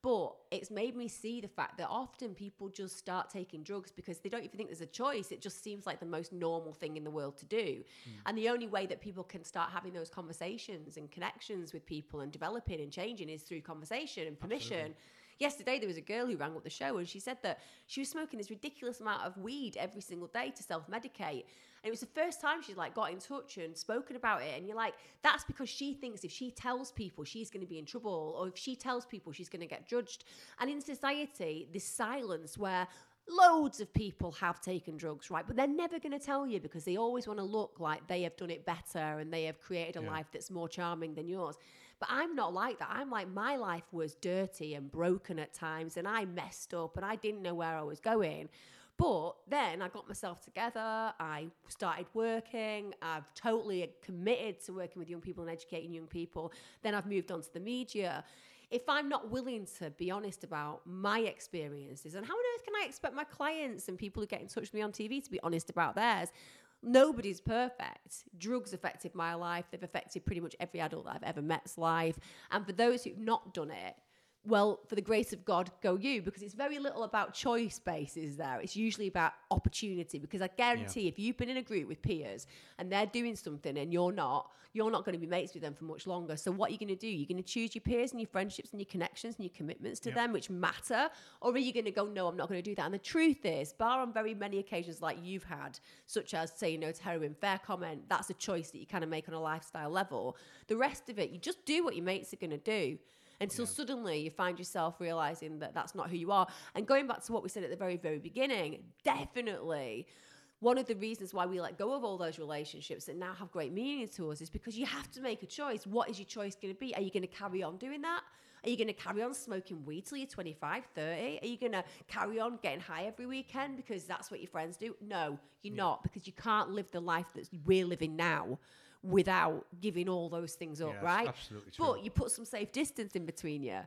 But it's made me see the fact that often people just start taking drugs because they don't even think there's a choice. It just seems like the most normal thing in the world to do. Mm. And the only way that people can start having those conversations and connections with people and developing and changing is through conversation and permission. Yesterday, there was a girl who rang up the show and she said that she was smoking this ridiculous amount of weed every single day to self medicate. And it was the first time she's like got in touch and spoken about it. And you're like, that's because she thinks if she tells people she's going to be in trouble or if she tells people she's going to get judged. And in society, this silence where loads of people have taken drugs, right? But they're never going to tell you because they always want to look like they have done it better and they have created a Yeah. life that's more charming than yours. But I'm not like that. I'm like, my life was dirty and broken at times and I messed up and I didn't know where I was going. But then I got myself together. I started working. I've totally committed to working with young people and educating young people. Then I've moved on to the media. If I'm not willing to be honest about my experiences, and how on earth can I expect my clients and people who get in touch with me on TV to be honest about theirs? Nobody's perfect. Drugs affected my life. They've affected pretty much every adult that I've ever met's life. And for those who've not done it, well, for the grace of God, go you, because it's very little about choice bases there. It's usually about opportunity. Because I guarantee if you've been in a group with peers and they're doing something and you're not, you're not going to be mates with them for much longer. So, what are you going to do? You're going to choose your peers and your friendships and your connections and your commitments to Yep. them, which matter? Or are you going to go, no, I'm not going to do that? And the truth is, bar on very many occasions like you've had, such as saying no to heroin, fair comment, that's a choice that you kind of make on a lifestyle level. The rest of it, you just do what your mates are going to do until Yeah. suddenly you find yourself realizing that that's not who you are. And going back to what we said at the very, very beginning, definitely one of the reasons why we let go of all those relationships that now have great meaning to us is because you have to make a choice. What is your choice going to be? Are you going to carry on doing that? Are you going to carry on smoking weed till you're 25, 30? Are you going to carry on getting high every weekend because that's what your friends do? No, you're not because you can't live the life that we're living now without giving all those things up, Yeah, right? absolutely true. But you put some safe distance in between you.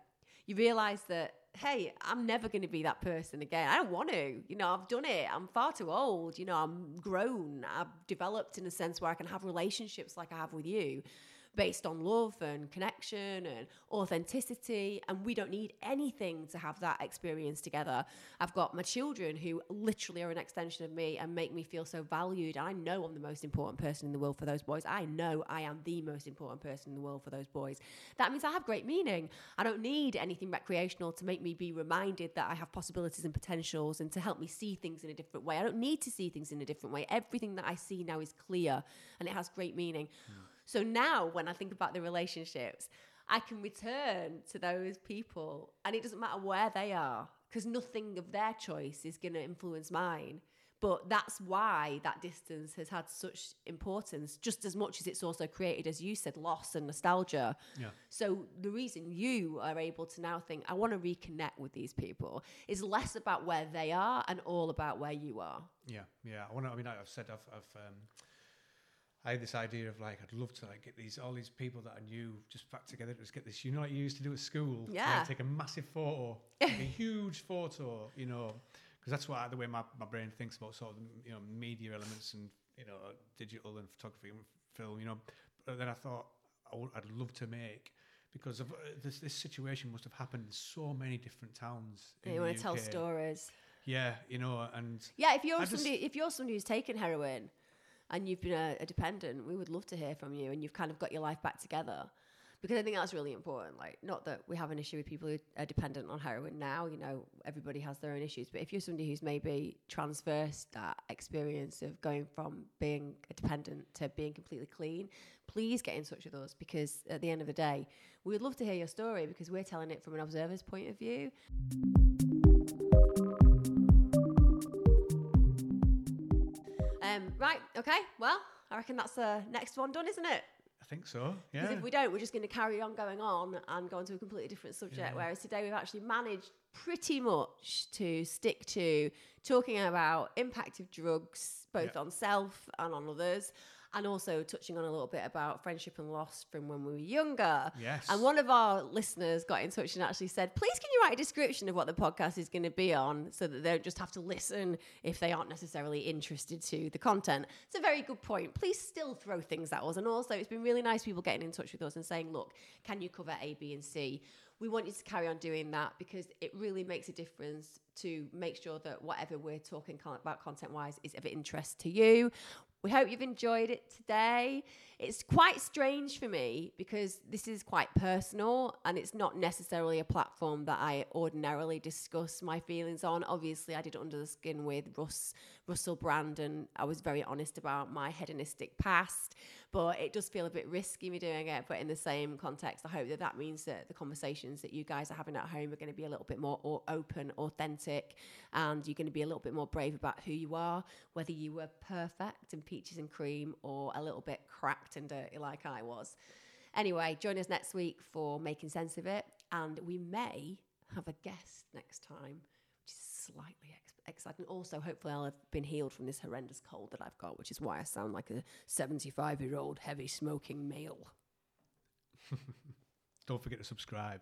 You realize that, hey, I'm never going to be that person again. I don't want to. You know, I've done it. I'm far too old. You know, I'm grown. I've developed in a sense where I can have relationships like I have with you based on love and connection and authenticity. And we don't need anything to have that experience together. I've got my children who literally are an extension of me and make me feel so valued. I know I'm the most important person in the world for those boys. I know I am the most important person in the world for those boys. That means I have great meaning. I don't need anything recreational to make me be reminded that I have possibilities and potentials and to help me see things in a different way. I don't need to see things in a different way. Everything that I see now is clear and it has great meaning. Hmm. So now when I think about the relationships, I can return to those people and it doesn't matter where they are because nothing of their choice is going to influence mine. But that's why that distance has had such importance, just as much as it's also created, as you said, loss and nostalgia. Yeah. So the reason you are able to now think, I want to reconnect with these people, is less about where they are and all about where you are. Yeah, yeah. I want to. I mean, I've said I've, I've um, I had this idea of like I'd love to like get these all these people that I knew just back together. Just get this, you know, like you used to do at school. Like, Yeah. take a massive photo, like a huge photo, you know, because that's what the way my, my brain thinks about sort of you know media elements and you know digital and photography and film. You know, but then I thought I would, I'd love to make. Because of uh, this, this situation must have happened in so many different towns. in you the want to tell stories. Yeah, you know, and Yeah, if you're I somebody, if you're somebody who's taken heroin and you've been a, a dependent, we would love to hear from you, and you've kind of got your life back together. Because I think that's really important. Like, not that we have an issue with people who are dependent on heroin now. You know, everybody has their own issues. But if you're somebody who's maybe transversed that experience of going from being a dependent to being completely clean, please get in touch with us. Because at the end of the day, we would love to hear your story because we're telling it from an observer's point of view. Um, right. Okay. Well, I reckon that's the next one done, isn't it? I think so. Yeah. Because if we don't, we're just going to carry on going on and go on to a completely different subject. Yeah. Whereas today we've actually managed pretty much to stick to talking about impact of drugs, both Yeah. on self and on others, and also touching on a little bit about friendship and loss from when we were younger. Yes. And one of our listeners got in touch and actually said, please can you write a description of what the podcast is going to be on so that they don't just have to listen if they aren't necessarily interested to the content. It's a very good point. Please still throw things at us. And also, it's been really nice people getting in touch with us and saying, look, can you cover A, B, and C? We want you to carry on doing that because it really makes a difference to make sure that whatever we're talking about content wise is of interest to you. We hope you've enjoyed it today. It's quite strange for me because this is quite personal and it's not necessarily a platform that I ordinarily discuss my feelings on. Obviously, I did Under the Skin with Russ, Russell Brand and I was very honest about my hedonistic past, but it does feel a bit risky me doing it. But in the same context, I hope that that means that the conversations that you guys are having at home are going to be a little bit more open, authentic, and you're going to be a little bit more brave about who you are, whether you were perfect and peaches and cream or a little bit cracked and dirty like I was. Anyway, join us next week for Making Sense of It, and we may have a guest next time, which is slightly ex- exciting. Also, hopefully, I'll have been healed from this horrendous cold that I've got, which is why I sound like a 75 year old heavy smoking male. Don't forget to subscribe.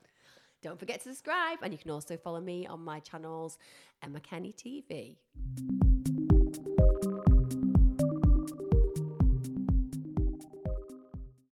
Don't forget to subscribe, and you can also follow me on my channels, Emma Kenny TV.